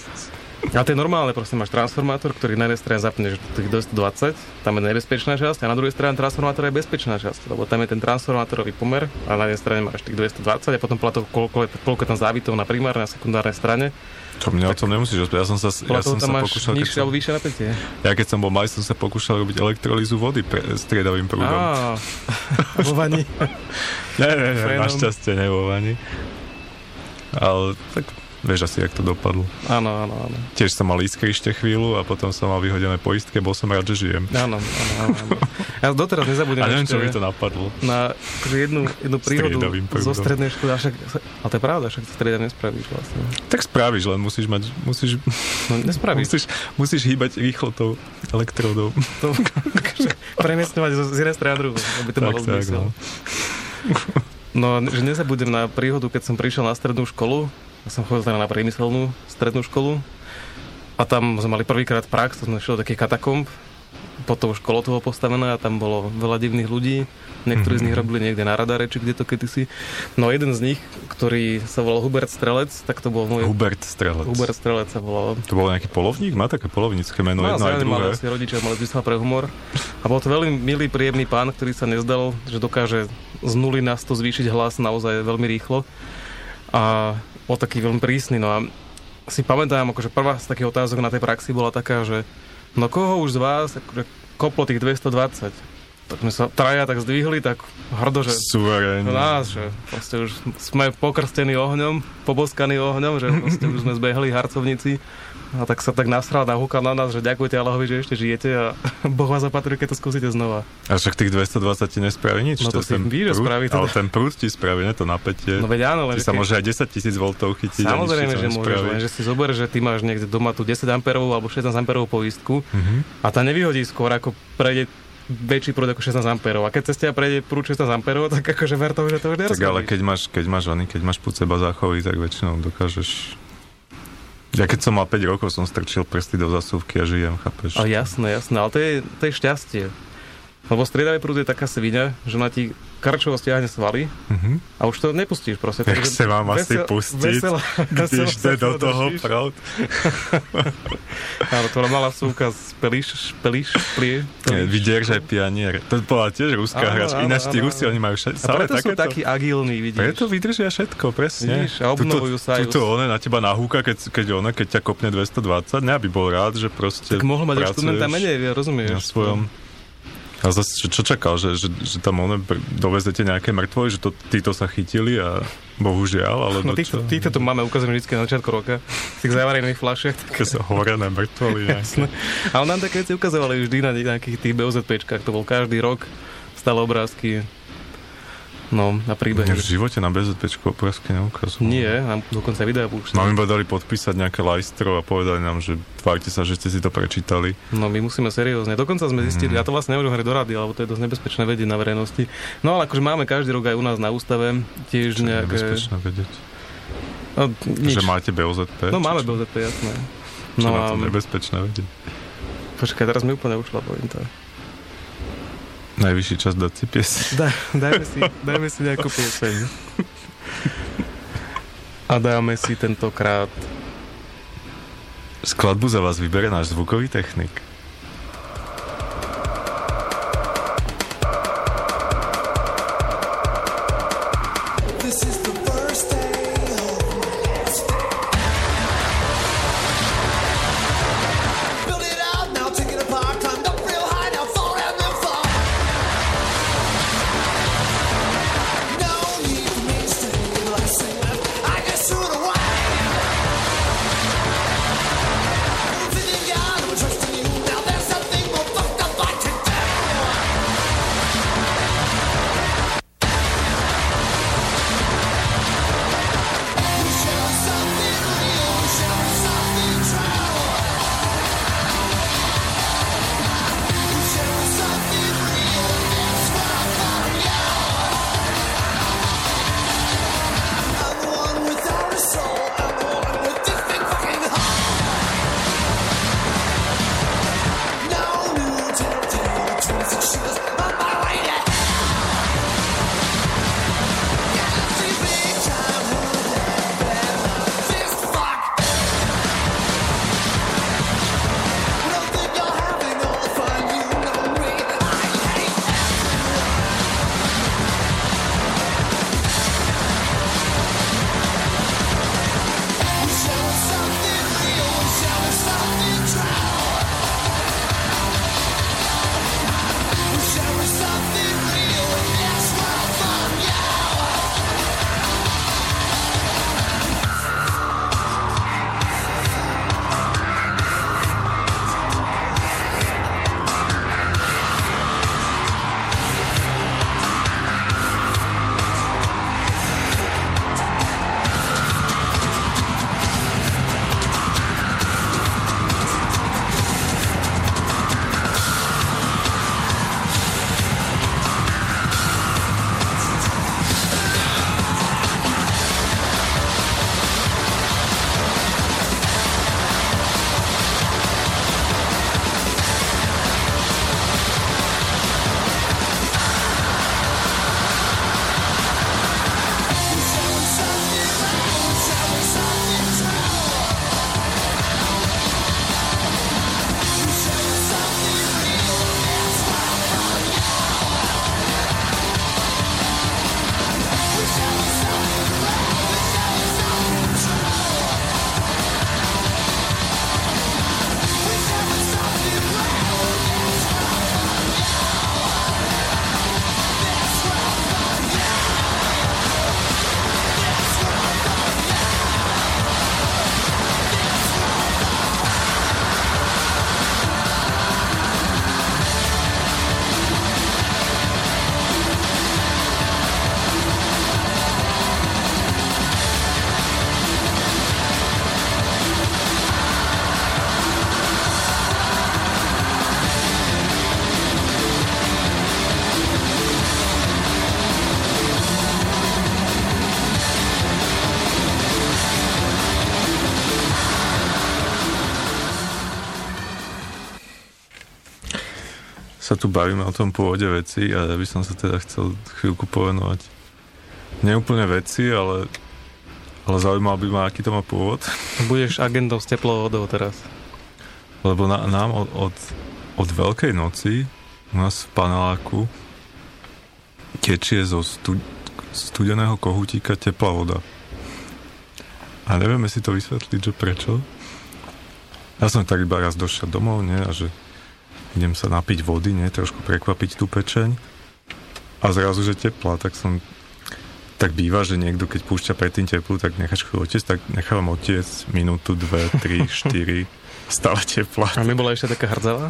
Speaker 2: A to je normálne, proste máš transformátor, ktorý na jednej strane zapneš tých 220, tam je nebezpečná časť a na druhej strane transformátora je bezpečná časť, lebo tam je ten transformátorový pomer a na jednej strane máš tých 220 a potom toho, koľko, koľko je tam závitov na primárnej a sekundárnej strane,
Speaker 4: To mňa o tom nemusíš rozprávať. Ja som sa, ja som sa pokúšal, keď
Speaker 2: nižšie
Speaker 4: som,
Speaker 2: alebo vyššie napätie.
Speaker 4: ja keď som bol malý, som sa pokúšal robiť elektrolízu vody pre, striedavým prúdom.
Speaker 2: Á, vo vani.
Speaker 4: Nie, nie,
Speaker 2: Fénom.
Speaker 4: našťastie ne vo vani. Ale tak vieš asi, jak to dopadlo.
Speaker 2: Áno, áno, áno.
Speaker 4: Tiež som mal iskrište chvíľu a potom som mal vyhodené poistke, bol som rád, že žijem.
Speaker 2: Áno, áno, áno. áno. Ja doteraz nezabudnem
Speaker 4: A neviem,
Speaker 2: ešte
Speaker 4: čo mi to napadlo.
Speaker 2: na akože jednu, jednu príhodu zo strednej školy. A však, ale to je pravda, však to strieda nespravíš vlastne.
Speaker 4: Tak spravíš, len musíš mať, musíš,
Speaker 2: No, nespravíš.
Speaker 4: musíš, musíš hýbať rýchlo tou elektródou.
Speaker 2: to premiestňovať zo- z jednej strany na druhú, aby to malo zmysel.
Speaker 4: no.
Speaker 2: No, že nezabudem na príhodu, keď som prišiel na strednú školu, ja som chodil teda na priemyselnú strednú školu a tam sme mali prvýkrát prax, to sme šli do takých katakomb pod tou školou toho postavené a tam bolo veľa divných ľudí. Niektorí z nich robili niekde na radare, či kde to kedysi. No jeden z nich, ktorý sa volal Hubert Strelec, tak to bol môj...
Speaker 4: Hubert Strelec.
Speaker 2: Hubert Strelec sa volal.
Speaker 4: To bol nejaký polovník? Má také polovnícke meno,
Speaker 2: No,
Speaker 4: jedno aj
Speaker 2: zjavne mal
Speaker 4: druhé.
Speaker 2: asi rodičia, mali zmysel pre humor. A bol to veľmi milý, príjemný pán, ktorý sa nezdal, že dokáže z nuly na 100 zvýšiť hlas naozaj veľmi rýchlo. A bol taký veľmi prísny. No a si pamätám, akože prvá z takých otázok na tej praxi bola taká, že no koho už z vás akože koplo tých 220? Tak sme sa traja tak zdvihli, tak hrdo, že
Speaker 4: Suverénne.
Speaker 2: Nás, že proste už sme pokrstení ohňom, poboskaní ohňom, že proste už sme zbehli harcovníci a tak sa tak nasral, nahúkal na nás, že ďakujete Allahovi, že ešte žijete a Boh vás zapatruje, keď to skúsite znova.
Speaker 4: A však tých 220 ti nespraví nič.
Speaker 2: No to si
Speaker 4: ten
Speaker 2: ví, že spraví teda.
Speaker 4: Ale ten prúd ti spraví, ne to napätie.
Speaker 2: No veď áno, len
Speaker 4: sa môže aj 10 tisíc voltov chytiť.
Speaker 2: Samozrejme,
Speaker 4: to
Speaker 2: že môžeš, len že si zober, že ty máš niekde doma tú 10 amperovú alebo 16 amperovú poistku
Speaker 4: Mhm.
Speaker 2: a tá nevyhodí skôr, ako prejde väčší prúd ako 16 amperov. A keď cez teba prejde prúd 16 amperov, tak akože ver tomu, že to už
Speaker 4: Tak ale keď máš, keď máš ony, keď máš pod seba záchovy, tak väčšinou dokážeš... Ja keď som mal 5 rokov, som strčil prsty do zasúvky a žijem, chápeš?
Speaker 2: Ale jasné, jasné, ale to je, to je šťastie. Lebo striedavý prúd je taká svinia, že na ti krčovo stiahne svaly
Speaker 4: Mhm.
Speaker 2: a už to nepustíš proste.
Speaker 4: Jak sa mám asi pustiť, jde do toho proud.
Speaker 2: Áno, to malá súka z pelíš, pelíš, plie.
Speaker 4: Vidier, že pianier. To bola tiež ruská
Speaker 2: Áno,
Speaker 4: hračka. Ináč tí Rusi, oni majú všet,
Speaker 2: A preto sú takí agilní, vidíš.
Speaker 4: Preto vydržia všetko, presne.
Speaker 2: Vidíš, a obnovujú sa aj
Speaker 4: Tuto, one na teba nahúka, keď, keď ona, keď ťa kopne 220, ne, aby bol rád, že proste
Speaker 2: Tak mohol mať študenta menej, rozumieš.
Speaker 4: na svojom... A zase, čo, čo čakal, že, že, že tam one dovezete nejaké mŕtvoly, že to, títo sa chytili a bohužiaľ, alebo
Speaker 2: No týchto, týchto to máme ukazujem vždy na začiatku roka. V tých zavarených fľašiach.
Speaker 4: Také sa horené mŕtvoly nejaké.
Speaker 2: Jasné. Ale nám také veci ukazovali vždy na nejakých tých BOZPčkách. To bol každý rok. Stále obrázky. No, na príbehy.
Speaker 4: V živote na BZPčku oprázky neukazujú.
Speaker 2: Nie, nám dokonca videa púšťali.
Speaker 4: Nám iba dali podpísať nejaké lajstro a povedali nám, že tvárte sa, že ste si to prečítali.
Speaker 2: No my musíme seriózne. Dokonca sme zistili,
Speaker 4: Mhm.
Speaker 2: ja to vlastne hrať do rady, lebo to je dosť nebezpečné vedieť na verejnosti. No ale akože máme každý rok aj u nás na ústave tiež
Speaker 4: Čo
Speaker 2: nejaké...
Speaker 4: nebezpečné vedieť.
Speaker 2: No, nič.
Speaker 4: Že máte BOZP?
Speaker 2: no máme
Speaker 4: čo?
Speaker 2: BOZP, jasné.
Speaker 4: Čo
Speaker 2: No
Speaker 4: na
Speaker 2: a...
Speaker 4: to nebezpečné vedieť?
Speaker 2: Počkaj, teraz mi úplne ušla pointa.
Speaker 4: Najvyšší čas dať si pies.
Speaker 2: Daj, dajme, si, dajme si nejakú pieseň. A dáme si tentokrát...
Speaker 4: Skladbu za vás vybere náš zvukový technik. Sa tu bavíme o tom pôvode veci a ja by som sa teda chcel chvíľku povenovať. Neúplne veci, ale, ale zaujímal by ma, aký to má pôvod.
Speaker 2: Budeš agendou s teplou vodou teraz.
Speaker 4: Lebo na, nám od, od, od Veľkej noci u nás v paneláku tečie zo stu, studeného kohútika teplá voda. A nevieme si to vysvetliť, že prečo. Ja som tak iba raz došiel domov, nie, a že idem sa napiť vody, nie, trošku prekvapiť tú pečeň. A zrazu, že teplá, tak som tak býva, že niekto, keď púšťa predtým teplú, tak necháš chvíľu otiec, tak nechávam otiec minútu, dve, tri, štyri, stále teplá.
Speaker 2: A mi bola ešte taká hrdzavá?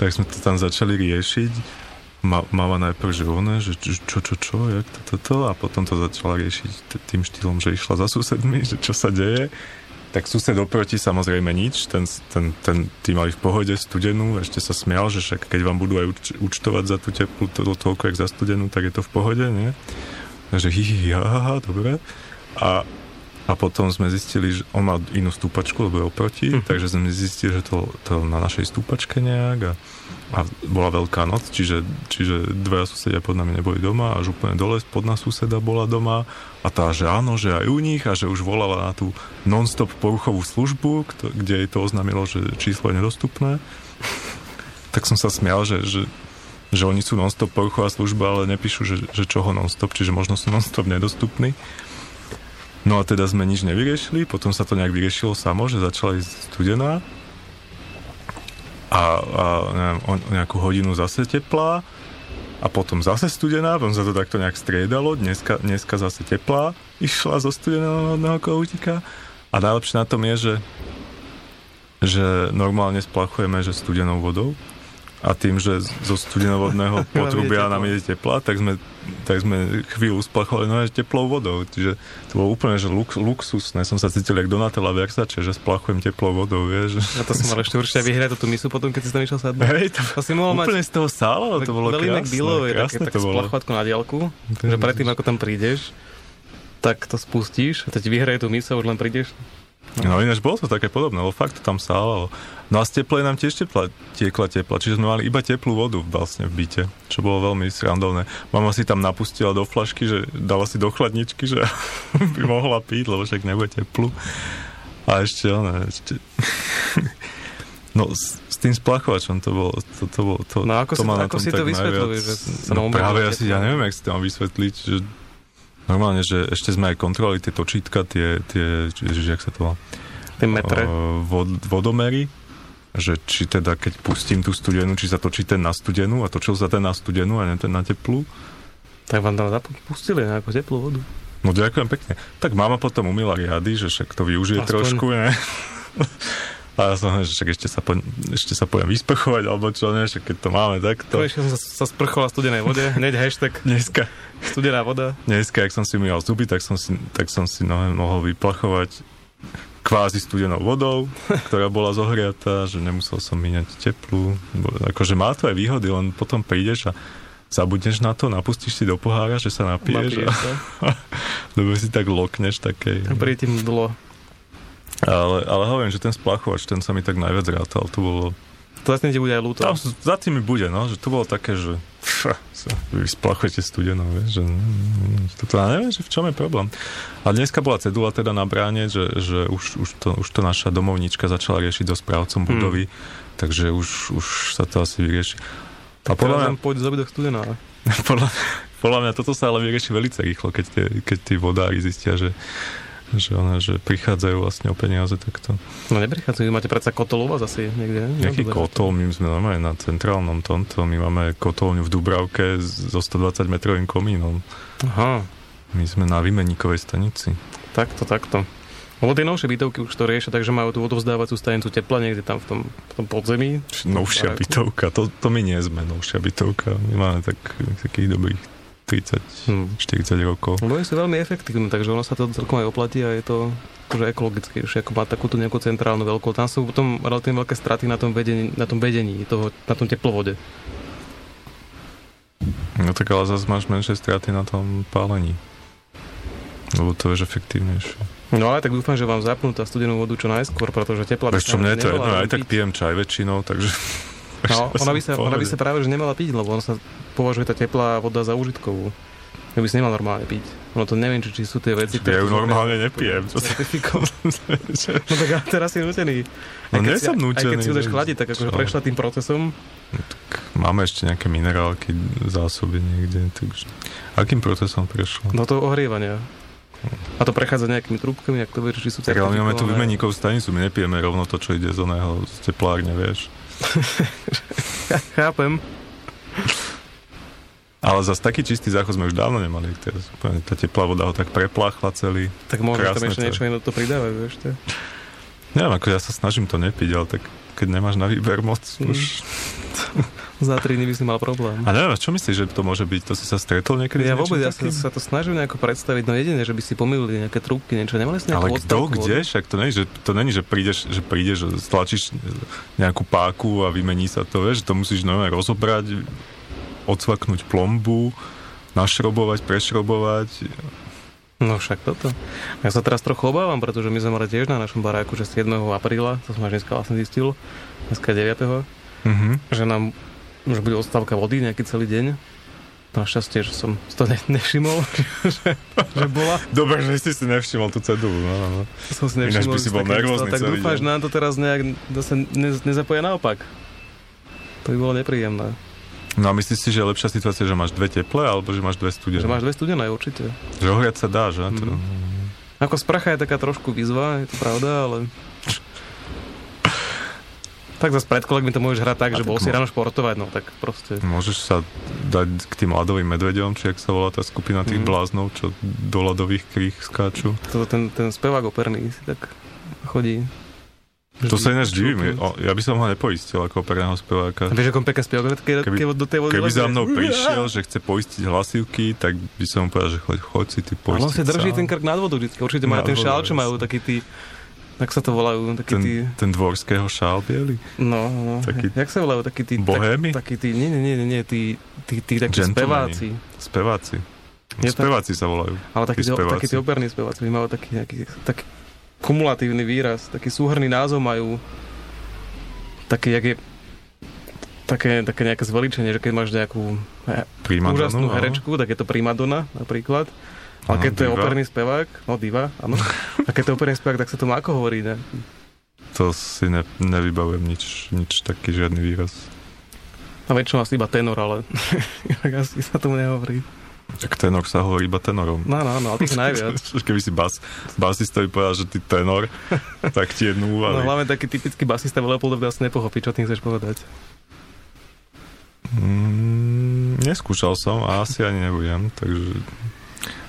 Speaker 4: Tak sme to tam začali riešiť. Ma, mama najprv, že ona, že čo, čo, čo, jak to, toto, a potom to začala riešiť tým štýlom, že išla za susedmi, že čo sa deje. Tak sused oproti samozrejme nič, ten, ten, ten, tí mali v pohode studenú, ešte sa smial, že však keď vám budú aj uč, účtovať za tú teplú to, toľko, jak za studenú, tak je to v pohode, nie? Takže hi, hi, hi, ha, ha, dobre. A, a potom sme zistili, že on má inú stúpačku, lebo je oproti,
Speaker 2: Mhm.
Speaker 4: takže sme zistili, že to, to na našej stúpačke nejak a, a bola veľká noc, čiže, čiže dvaja susedia pod nami neboli doma, až úplne dole podná suseda bola doma a tá, že áno, že aj u nich a že už volala na tú non-stop poruchovú službu, kde jej to oznámilo, že číslo je nedostupné. Tak som sa smial, že, že, že oni sú non-stop poruchová služba, ale nepíšu, že, že čoho non-stop, čiže možno sú non-stop nedostupní. No a teda sme nič nevyriešili, potom sa to nejak vyriešilo samo, že začala ísť studená. A, a neviem, o nejakú hodinu zase teplá. A potom zase studená, potom sa to takto nejak striedalo, dneska, dneska zase teplá, išla zo studeného hodného kohútika. A najlepšie na tom je, že že normálne splachujeme, že studenou vodou a tým, že zo studenovodného potrubia nám ide teplá, tak sme, tak sme chvíľu splachovali no, teplou vodou. Čiže to bolo úplne že lux, luxusné. Som sa cítil jak Donatella Versace, že splachujem teplou vodou, vieš.
Speaker 2: A to som mal ešte určite vyhrať tú misu potom, keď si tam išiel sadnúť.
Speaker 4: Hej, to,
Speaker 2: To si mohol mať
Speaker 4: úplne z toho sálo, to bolo
Speaker 2: Veľmi
Speaker 4: krásne.
Speaker 2: Je
Speaker 4: krásne
Speaker 2: také
Speaker 4: to bolo.
Speaker 2: splachotko na diálku,
Speaker 4: To
Speaker 2: že predtým, ako tam prídeš, tak to spustíš a teď vyhraje tú misu a už len prídeš.
Speaker 4: No ináč bolo to také podobné, lebo fakt to tam sálalo. No a z teplej nám tiež tepla, tiekla tepla, čiže sme mali iba teplú vodu vlastne v byte, čo bolo veľmi srandovné. Mama si tam napustila do flašky, že dala si do chladničky, že by mohla piť, lebo však nebude teplú. A ešte ona, ešte... No s, s tým splachovačom to bolo, to, to, bolo, to,
Speaker 2: No ako
Speaker 4: to
Speaker 2: si-
Speaker 4: má na
Speaker 2: ako si to vysvetľuješ,
Speaker 4: najviac-
Speaker 2: že sa
Speaker 4: no
Speaker 2: vám
Speaker 4: práve
Speaker 2: objaví
Speaker 4: ja ja neviem, jak si to mám vysvetliť, že normálne, že ešte sme aj kontrolovali tie točítka, tie, tie, ježiš, jak sa to volá?
Speaker 2: Tie metre.
Speaker 4: vod, vodomery, že či teda keď pustím tú studenú, či sa točí ten na studenú a točil sa ten na studenú a ne ten na teplú.
Speaker 2: Tak vám tam pustili nejakú teplú vodu.
Speaker 4: No ďakujem pekne. Tak mama potom umila riady, že však to využije
Speaker 2: Aspoň.
Speaker 4: trošku, ne? A ja som, že však ešte sa, po, ešte sa pojem vysprchovať, alebo čo, ne, však keď to máme takto.
Speaker 2: Konečne som sa, sa sprchoval v studenej vode, hneď hashtag
Speaker 4: Dneska,
Speaker 2: studená voda.
Speaker 4: dneska, ak som si umýval zuby, tak som si, tak som si no, mohol vyplachovať kvázi studenou vodou, ktorá bola zohriatá, že nemusel som míňať teplú. Akože má to aj výhody, len potom prídeš a zabudneš na to, napustíš si do pohára, že sa napiješ
Speaker 2: Napiješ
Speaker 4: a lebo si tak lokneš takej.
Speaker 2: A príde ti mdlo.
Speaker 4: Ale, ale hovorím, že ten splachovač, ten sa mi tak najviac rátal. To bolo...
Speaker 2: To vlastne ti bude aj ľúto.
Speaker 4: Tam za tým mi bude, no, že to bolo také, že pf, sa, splachujete studenou, vieš, že toto ja neviem, že v čom je problém. A dneska bola cedula teda na bráne, že, že už, už, to, už to naša domovnička začala riešiť so správcom budovy, takže už, už sa to asi vyrieši. A
Speaker 2: Podľa
Speaker 4: podľa mňa,
Speaker 2: zoby do studená.
Speaker 4: podľa, podľa mňa toto sa ale vyrieši veľmi rýchlo, keď tie, keď tí vodári zistia, že, že, ona, že prichádzajú vlastne o peniaze takto.
Speaker 2: No neprichádzajú, máte predsa kotol u vás asi niekde. ne?
Speaker 4: Nejaký
Speaker 2: No,
Speaker 4: kotol, my sme normálne na centrálnom tomto, my máme kotolňu v Dubravke so 120 metrovým komínom.
Speaker 2: Aha,
Speaker 4: My sme na výmenníkovej stanici.
Speaker 2: takto, takto. Lebo tie novšie bytovky už to riešia, takže majú tú odovzdávacú stanicu tepla niekde tam v tom, v tom podzemí.
Speaker 4: Novšia bytovka, to, to my nie sme novšia bytovka. My máme tak, takých dobrých 30,
Speaker 2: Hm.
Speaker 4: 40 rokov.
Speaker 2: Lebo sú veľmi efektívne, takže ono sa to celkom aj oplatí a je to akože ekologickejšie, ako mať takúto nejakú centrálnu veľkú. Tam sú potom relatívne veľké straty na tom vedení, na tom vedení toho, na tom teplovode.
Speaker 4: No tak ale zase máš menšie straty na tom pálení. Lebo to je efektívnejšie.
Speaker 2: No ale tak dúfam, že vám zapnú tá studenú vodu čo najskôr, pretože teplá
Speaker 4: Vieš čo, mne je to
Speaker 2: nebola
Speaker 4: jedno, aj tak pijem čaj väčšinou, takže
Speaker 2: No, ona by, sa, ona by sa práve že nemala piť, lebo on sa považuje tá teplá voda za užitkovú. Ja by si nemal normálne piť. No to neviem, či, či sú tie veci,
Speaker 4: Ja ju normálne nepijem. Čo.
Speaker 2: No tak ale teraz si nutený.
Speaker 4: No
Speaker 2: Aj keď
Speaker 4: nie som
Speaker 2: Aj keď si budeš chladiť, tak akože prešla tým procesom.
Speaker 4: Máme ešte nejaké minerálky v zásobe niekde, takže... Akým procesom prešlo?
Speaker 2: Do toho ohrievania. A to prechádza nejakými trúbkami, ak to vieš, či sú
Speaker 4: Tak ale my máme tu výmeníkov stanicu, my nepijeme rovno to, čo ide z oného z teplárne, vieš.
Speaker 2: Chápem.
Speaker 4: Ale zase taký čistý záchod sme už dávno nemali. Teraz úplne tá teplá voda ho tak prepláchla celý.
Speaker 2: Tak možno tam ešte
Speaker 4: to.
Speaker 2: niečo iné do toho pridávajú, vieš to.
Speaker 4: Neviem, ako ja sa snažím to nepiť, ale tak keď nemáš na výber moc,
Speaker 2: Mm.
Speaker 4: už...
Speaker 2: Za tri dní by si mal problém.
Speaker 4: A neviem, čo myslíš, že to môže byť? To si sa stretol niekedy
Speaker 2: Ja vôbec, ja
Speaker 4: takým?
Speaker 2: sa to snažím nejako predstaviť, no jedine, že by si pomýlili nejaké trúbky, niečo, nemali si
Speaker 4: Ale kto, kde? Však to není, že, to není, že prídeš, že prídeš, stlačíš nejakú páku a vymení sa to, vieš, to musíš normálne rozobrať, odsvaknúť plombu, našrobovať, prešrobovať.
Speaker 2: No však toto. Ja sa teraz trochu obávam, pretože my sme mali tiež na našom baráku, že 7. apríla, to som až dneska vlastne zistil, dneska je 9.
Speaker 4: Mhm.
Speaker 2: že nám že bude odstavka vody nejaký celý deň. Našťastie, že som to ne, nevšimol, že, že bola.
Speaker 4: Dobre, že si si nevšimol tú cedulu. No, no, no.
Speaker 2: Som si
Speaker 4: Ináč by
Speaker 2: nevšimol,
Speaker 4: si bol nervózny.
Speaker 2: Tak
Speaker 4: celý
Speaker 2: dúfam, že nám to teraz nejak zase ne, nezapoja naopak. To by bolo nepríjemné.
Speaker 4: no a myslíš si, že je lepšia situácia, že máš dve teplé, alebo že máš dve studené?
Speaker 2: Že máš dve studené určite.
Speaker 4: Že ohriať sa dá, že? Mm.
Speaker 2: Ako spracha je taká trošku výzva, je to pravda, ale... Tak zase pred kolegmi to môžeš hrať tak,
Speaker 4: A
Speaker 2: že
Speaker 4: tak
Speaker 2: bol si ráno športovať, no tak proste.
Speaker 4: Môžeš sa dať k tým ľadovým medveďom, či ak sa volá tá skupina tých
Speaker 2: Mhm.
Speaker 4: bláznov, čo do ľadových kríh skáču.
Speaker 2: To, ten, ten spevák operný si tak chodí.
Speaker 4: To sa ináč divím. ja by som ho nepoistil ako operného speváka.
Speaker 2: A vieš, ako on pekne spieva, keď,
Speaker 4: Keby-
Speaker 2: keď do tej vody
Speaker 4: Keby za mnou prišiel, že chce poistiť hlasivky, tak by som mu povedal, že choď, choď si ty
Speaker 2: Ale
Speaker 4: poistiť
Speaker 2: on si drží
Speaker 4: sám.
Speaker 2: ten krk nad vodu vždy. Určite
Speaker 4: Nad
Speaker 2: ten šál,
Speaker 4: vodou,
Speaker 2: čo majú taký tí... Tak sa to volajú, taký
Speaker 4: ten,
Speaker 2: tí...
Speaker 4: ten dvorského šál biely.
Speaker 2: No, no,
Speaker 4: taký-
Speaker 2: jak sa volajú, takí tí...
Speaker 4: Bohémy?
Speaker 2: Tak, takí tí, nie, nie, nie, nie, tí, tí, tí takí speváci.
Speaker 4: Speváci.
Speaker 2: Je
Speaker 4: speváci sa volajú.
Speaker 2: Ale takí,
Speaker 4: Tí speváci.
Speaker 2: takí tí operní speváci, oni majú taký, nejaký, taký kumulatívny výraz, taký súhrný názov majú, taký, jak je, také, také nejaké zveličenie, že keď máš nejakú he,
Speaker 4: Primadonu,
Speaker 2: úžasnú
Speaker 4: áno.
Speaker 2: herečku, tak je to primadona napríklad. Ale keď to je
Speaker 4: diva.
Speaker 2: operný spevák, no diva, áno. A keď to je operný spevák, tak sa to má ako hovorí, ne?
Speaker 4: To si ne, nevybavujem nič, nič taký žiadny výraz.
Speaker 2: A väčšinou asi iba tenor, ale inak asi sa tomu nehovorí.
Speaker 4: Tak tenor sa hovorí iba tenorom.
Speaker 2: No, no, no, ale tých najviac.
Speaker 4: Keby si bas, basistovi povedal, že ty tenor, tak ti jednu
Speaker 2: No
Speaker 4: úvali.
Speaker 2: hlavne taký typický basista v Leopoldove asi nepochopí, čo tým chceš povedať.
Speaker 4: Mm, neskúšal som a asi ani nebudem, takže...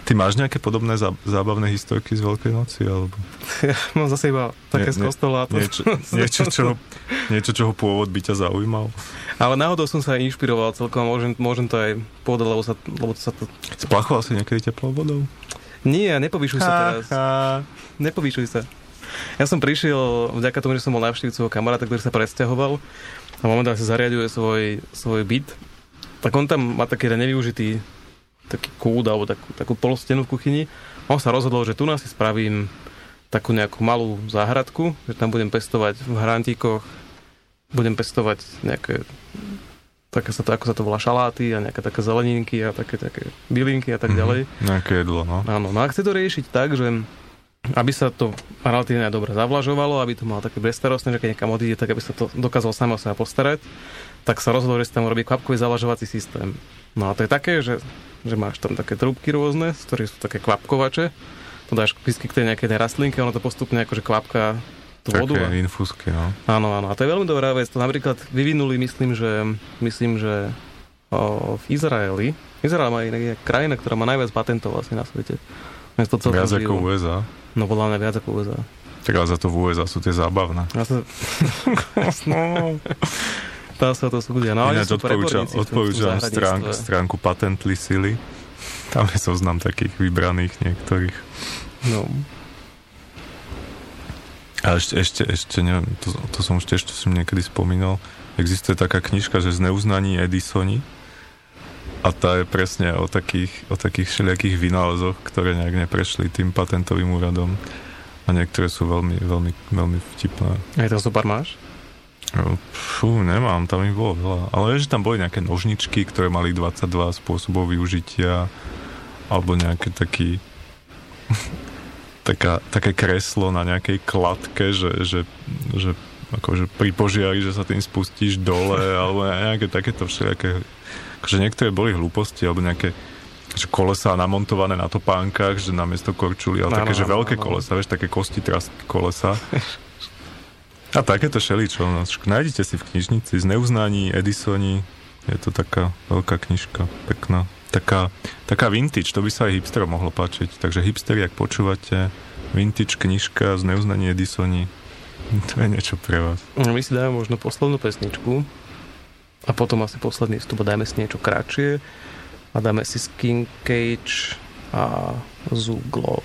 Speaker 4: Ty máš nejaké podobné zá, zábavné historky z Veľkej noci? Alebo
Speaker 2: Ja mám zase iba také
Speaker 4: Nie,
Speaker 2: z kostola. To,
Speaker 4: niečo, niečo, čoho, niečo, čoho pôvod by ťa zaujímal?
Speaker 2: Ale náhodou som sa aj inšpiroval celkom, môžem, môžem to aj povedať, lebo sa, lebo sa to...
Speaker 4: Splachoval si niekedy teplou vodou?
Speaker 2: Nie, nepovýšuj sa teraz.
Speaker 4: ha.
Speaker 2: Nepovýšuj sa. Ja som prišiel vďaka tomu, že som bol navštívcov kamaráta, ktorý sa presťahoval a momentálne si zariaduje svoj, svoj byt. Tak on tam má taký nevyužitý taký kút alebo takú, takú polostenu v kuchyni. On sa rozhodol, že tu nás si spravím takú nejakú malú záhradku, že tam budem pestovať v hrantíkoch, budem pestovať nejaké také sa to, ako sa to volá, šaláty a nejaké také zeleninky a také, také bylinky a tak ďalej.
Speaker 4: Mhm, Nejaké jedlo, no.
Speaker 2: Áno, no a chce to riešiť tak, že aby sa to relatívne dobre zavlažovalo, aby to mal také bezstarostné, že keď niekam odíde, tak aby sa to dokázal sám o seba postarať, tak sa rozhodol, že sa tam robí kvapkový zavlažovací systém. No a to je také, že, že máš tam také trúbky rôzne, z ktorých sú také kvapkovače, to dáš vždy k tej nejakej rastlinke, ono to postupne akože kvapka tú vodu.
Speaker 4: Také infúzky, no.
Speaker 2: áno, áno, a to je veľmi dobrá vec. To napríklad vyvinuli, myslím, že, myslím, že o, v Izraeli. Izrael má inak je krajina, ktorá má najviac patentov vlastne na svete. Oni to
Speaker 4: Viac ako. USA.
Speaker 2: No podľa mňa viac ako USA.
Speaker 4: Tak ale za to v USA sú tie zábavné.
Speaker 2: Ja sa... Tam sa to súdia. No,
Speaker 4: Ináč odporúčam, odporúčam stránku, stránku Patently Sily. Tam je zoznam takých vybraných niektorých.
Speaker 2: No.
Speaker 4: A ešte, ešte, ešte neviem, to, to som už tiež to som niekedy spomínal. Existuje taká knižka, že Zneuznaní Edisoni. A tá je presne o takých, o takých všelijakých vynálezoch, ktoré nejak neprešli tým patentovým úradom. A niektoré sú veľmi, veľmi, veľmi vtipné.
Speaker 2: Aj to super máš?
Speaker 4: Fú, nemám, tam ich bolo veľa. Ale vieš, že tam boli nejaké nožničky, ktoré mali 22 spôsobov využitia, alebo nejaké taký taká, také kreslo na nejakej kladke, že, že, že akože pri požiari, že sa tým spustíš dole, alebo nejaké takéto všelijaké akože niektoré boli hlúposti, alebo nejaké že kolesa namontované na topánkach, že namiesto korčuli, ale
Speaker 2: Áno,
Speaker 4: také, že
Speaker 2: áno,
Speaker 4: veľké
Speaker 2: áno.
Speaker 4: kolesa, vieš, také kosti trast kolesa. A takéto šeličo. No, nájdete si v knižnici z Neuznaní, Edisoni. Je to taká veľká knižka, pekná. Taká, taká vintage, to by sa aj hipsterom mohlo páčiť. Takže hipsteri, ak počúvate, vintage knižka z Neuznaní, Edisoni. To je niečo pre vás.
Speaker 2: My si dáme možno poslednú pesničku a potom asi posledný vstup a dáme si niečo kratšie a dáme si Skin Cage a Zuglo.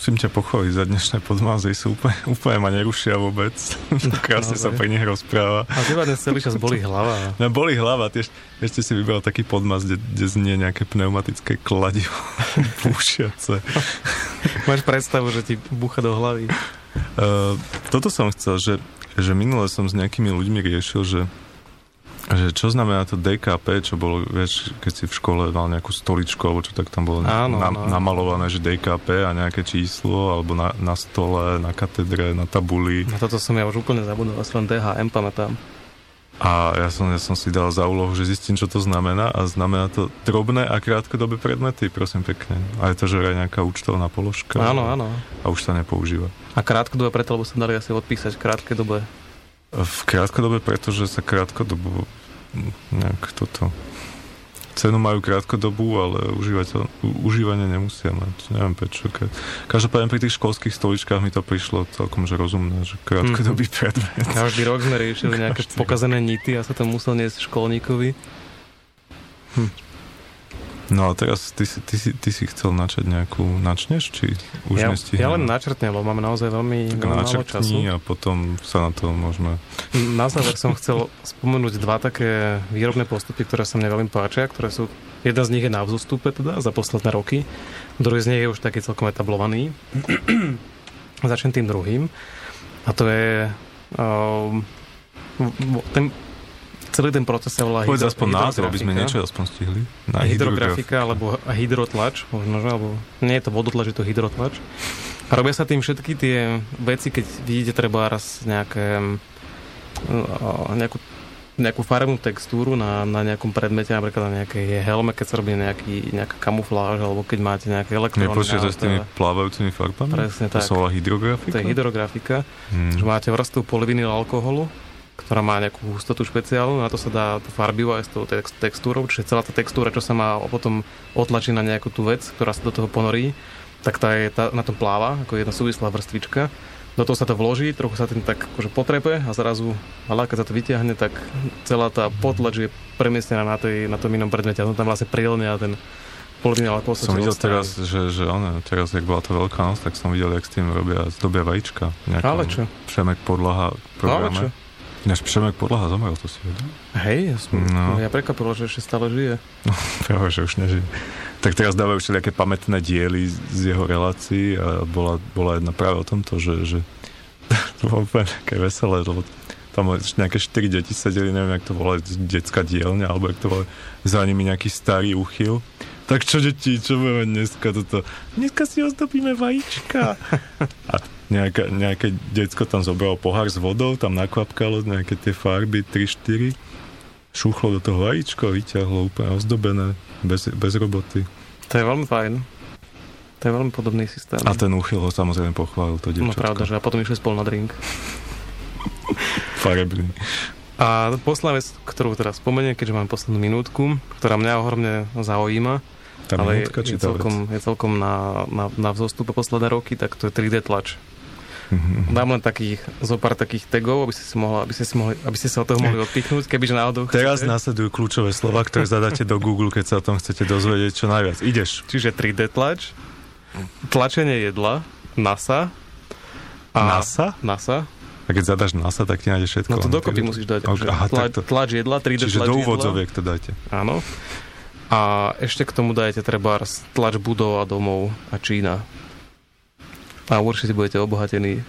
Speaker 4: Musím ťa pochváliť za dnešné podmazy, sú úplne, úplne ma nerušia vôbec. Krásne sa
Speaker 2: Naozaj.
Speaker 4: pri nich rozpráva.
Speaker 2: A teba dnes celý čas boli hlava.
Speaker 4: Mňa boli hlava, tiež, ešte si vybral taký podmaz, kde, kde znie nejaké pneumatické kladivo púšiace.
Speaker 2: Máš predstavu, že ti bucha do hlavy.
Speaker 4: Uh, toto som chcel, že, že minule som s nejakými ľuďmi riešil, že, že čo znamená to DKP, čo bolo, vieš, keď si v škole mal nejakú stoličku, alebo čo tak tam bolo
Speaker 2: Áno,
Speaker 4: na,
Speaker 2: no.
Speaker 4: namalované, že DKP a nejaké číslo, alebo na, na stole, na katedre, na tabuli.
Speaker 2: Na toto som ja už úplne zabudol, ja si len DHM pamätám.
Speaker 4: A ja som, ja som si dal za úlohu, že zistím, čo to znamená a znamená to drobné a krátkodobé predmety, prosím pekne. A je to, že aj nejaká účtovná položka.
Speaker 2: Áno, áno.
Speaker 4: A už sa nepoužíva.
Speaker 2: A krátkodobé preto, lebo sa dali asi odpísať v krátkej dobe.
Speaker 4: V krátkodobé, pretože sa krátkodobo nejak toto cenu majú krátkodobú, ale užívateľ, užívanie nemusia mať. Neviem prečo. Každopádne pri tých školských stoličkách mi to prišlo celkom že rozumné, že krátkodobý
Speaker 2: Mhm.
Speaker 4: predmet.
Speaker 2: Každý rok sme riešili nejaké
Speaker 4: Každý rok.
Speaker 2: pokazené nity a sa to musel niesť školníkovi.
Speaker 4: No a teraz ty, si- ty, si, ty si chcel načať nejakú, načneš, či už
Speaker 2: ja,
Speaker 4: nestihneme?
Speaker 2: ja len načrtnem, lebo máme naozaj veľmi,
Speaker 4: tak
Speaker 2: veľmi málo času.
Speaker 4: a potom sa na to môžeme...
Speaker 2: Na záver som chcel spomenúť dva také výrobné postupy, ktoré sa mne veľmi páčia, ktoré sú, jeden z nich je na vzostupe teda za posledné roky, druhý z nich je už taký celkom etablovaný. Začnem tým druhým a to je um, ten, celý ten proces sa volá
Speaker 4: Povedz
Speaker 2: hydro-
Speaker 4: aspoň názov, aby sme niečo aspoň stihli. Na
Speaker 2: hydrografika alebo hydrotlač, možno, že, alebo nie je to vodotlač, je to hydrotlač. A robia sa tým všetky tie veci, keď vidíte treba raz nejaké, uh, nejakú, nejakú farebnú textúru na, na nejakom predmete, napríklad na nejakej helme, keď sa robí nejaký, nejaká kamufláž, alebo keď máte nejaké elektróny.
Speaker 4: Nepočujete
Speaker 2: na
Speaker 4: s tými plávajúcimi farbami?
Speaker 2: Presne
Speaker 4: To
Speaker 2: tak.
Speaker 4: sa volá hydrografika?
Speaker 2: To je hydrografika,
Speaker 4: Hmm.
Speaker 2: že máte vrstvu polyvinyl alkoholu, ktorá má nejakú hustotu špeciálnu, na to sa dá to farbivo aj s tou tex- textúrou, čiže celá tá textúra, čo sa má potom otlačiť na nejakú tú vec, ktorá sa do toho ponorí, tak tá, je, tá na tom pláva, ako jedna súvislá vrstvička. Do toho sa to vloží, trochu sa tým tak akože potrepe a zrazu, keď sa to vyťahne, tak celá tá potlač je premiestnená na, tej, na tom inom predmete a tam vlastne prilne a ten alkohol sa
Speaker 4: Som videl
Speaker 2: odstráni.
Speaker 4: teraz, že, že ono, teraz, jak bola to veľká noc, tak som videl, jak s tým robia, zdobia vajíčka.
Speaker 2: Ale čo?
Speaker 4: Přemek podlaha
Speaker 2: Ale čo?
Speaker 4: Než Přemek podlaha zomrel, to si vedel?
Speaker 2: Hej, ja som,
Speaker 4: No.
Speaker 2: no. ja prekvapilo, že ešte stále žije.
Speaker 4: Práve, že už nežije. Tak teraz dávajú všelijaké pamätné diely z jeho relácií a bola, bola jedna práve o tomto, že, že to bolo úplne také veselé, lebo tam nejaké 4 deti sedeli, neviem, jak to volá, detská dielňa, alebo jak to volá, za nimi nejaký starý uchyl. Tak čo, deti, čo budeme dneska toto? Dneska si ozdobíme vajíčka. A nejaká, nejaké decko tam zobralo pohár s vodou, tam nakvapkalo nejaké tie farby 3-4 šúchlo do toho vajíčko, vyťahlo úplne ozdobené, bez, bez roboty.
Speaker 2: To je veľmi fajn. To je veľmi podobný systém.
Speaker 4: A ten úchyl ho samozrejme pochválil, to
Speaker 2: No
Speaker 4: dievčatko.
Speaker 2: pravda, že a potom išli spolu na drink.
Speaker 4: Farebný.
Speaker 2: A posledná vec, ktorú teraz spomeniem, keďže mám poslednú minútku, ktorá mňa ohromne zaujíma,
Speaker 4: Tá
Speaker 2: ale
Speaker 4: minútka,
Speaker 2: je,
Speaker 4: tá
Speaker 2: celkom, je celkom na, na, na vzostupe posledné roky, tak to je 3D tlač.
Speaker 4: Mhm.
Speaker 2: Dám len takých, zo pár takých tagov, aby ste, si mohla, aby ste, si mohli, aby ste sa od toho mohli odpichnúť, kebyže náhodou
Speaker 4: Teraz
Speaker 2: chcete.
Speaker 4: následujú kľúčové slova, ktoré zadáte do Google, keď sa o tom chcete dozvedieť čo najviac. Ideš.
Speaker 2: Čiže 3D tlač, tlačenie jedla, NASA a
Speaker 4: NASA?
Speaker 2: NASA.
Speaker 4: A keď zadaš NASA, tak ti nájde všetko.
Speaker 2: No to dokopy musíš dať.
Speaker 4: Ok,
Speaker 2: akože
Speaker 4: aha,
Speaker 2: tla,
Speaker 4: takto.
Speaker 2: tlač jedla, 3D
Speaker 4: Čiže
Speaker 2: tlač
Speaker 4: do úvodzoviek to dáte.
Speaker 2: Áno. A ešte k tomu dajete treba tlač budov a domov a Čína. A určite budete obohatení.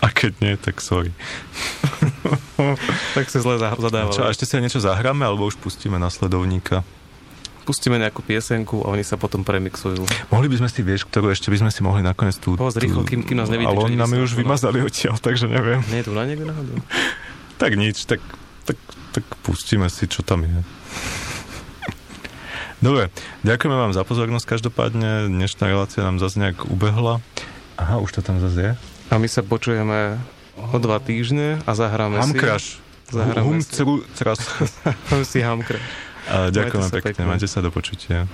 Speaker 4: A keď nie, tak sorry.
Speaker 2: Tak sa zle za-
Speaker 4: A čo, a
Speaker 2: zadávali.
Speaker 4: ešte si aj niečo zahráme, alebo už pustíme nasledovníka?
Speaker 2: Pustíme nejakú piesenku a oni sa potom premixujú.
Speaker 4: Mohli by sme si, vieš, ktorú ešte by sme si mohli nakoniec tú...
Speaker 2: Povedz rýchlo, kým- kým nás nevidíte,
Speaker 4: Ale oni nám ju už vymazali odtiaľ, takže neviem.
Speaker 2: Nie je tu na niekde náhodou?
Speaker 4: Tak nič, tak, tak, tak pustíme si, čo tam je. Dobre, ďakujeme vám za pozornosť každopádne. Dnešná relácia nám zase nejak ubehla. Aha, už to tam zase je.
Speaker 2: A my sa počujeme o dva týždne a zahráme
Speaker 4: Hamkraš.
Speaker 2: si... Zahráme
Speaker 4: Hum,
Speaker 2: si. Zahráme si Hamkraš.
Speaker 4: Ďakujeme pekne,
Speaker 2: pekne.
Speaker 4: majte sa do počutia.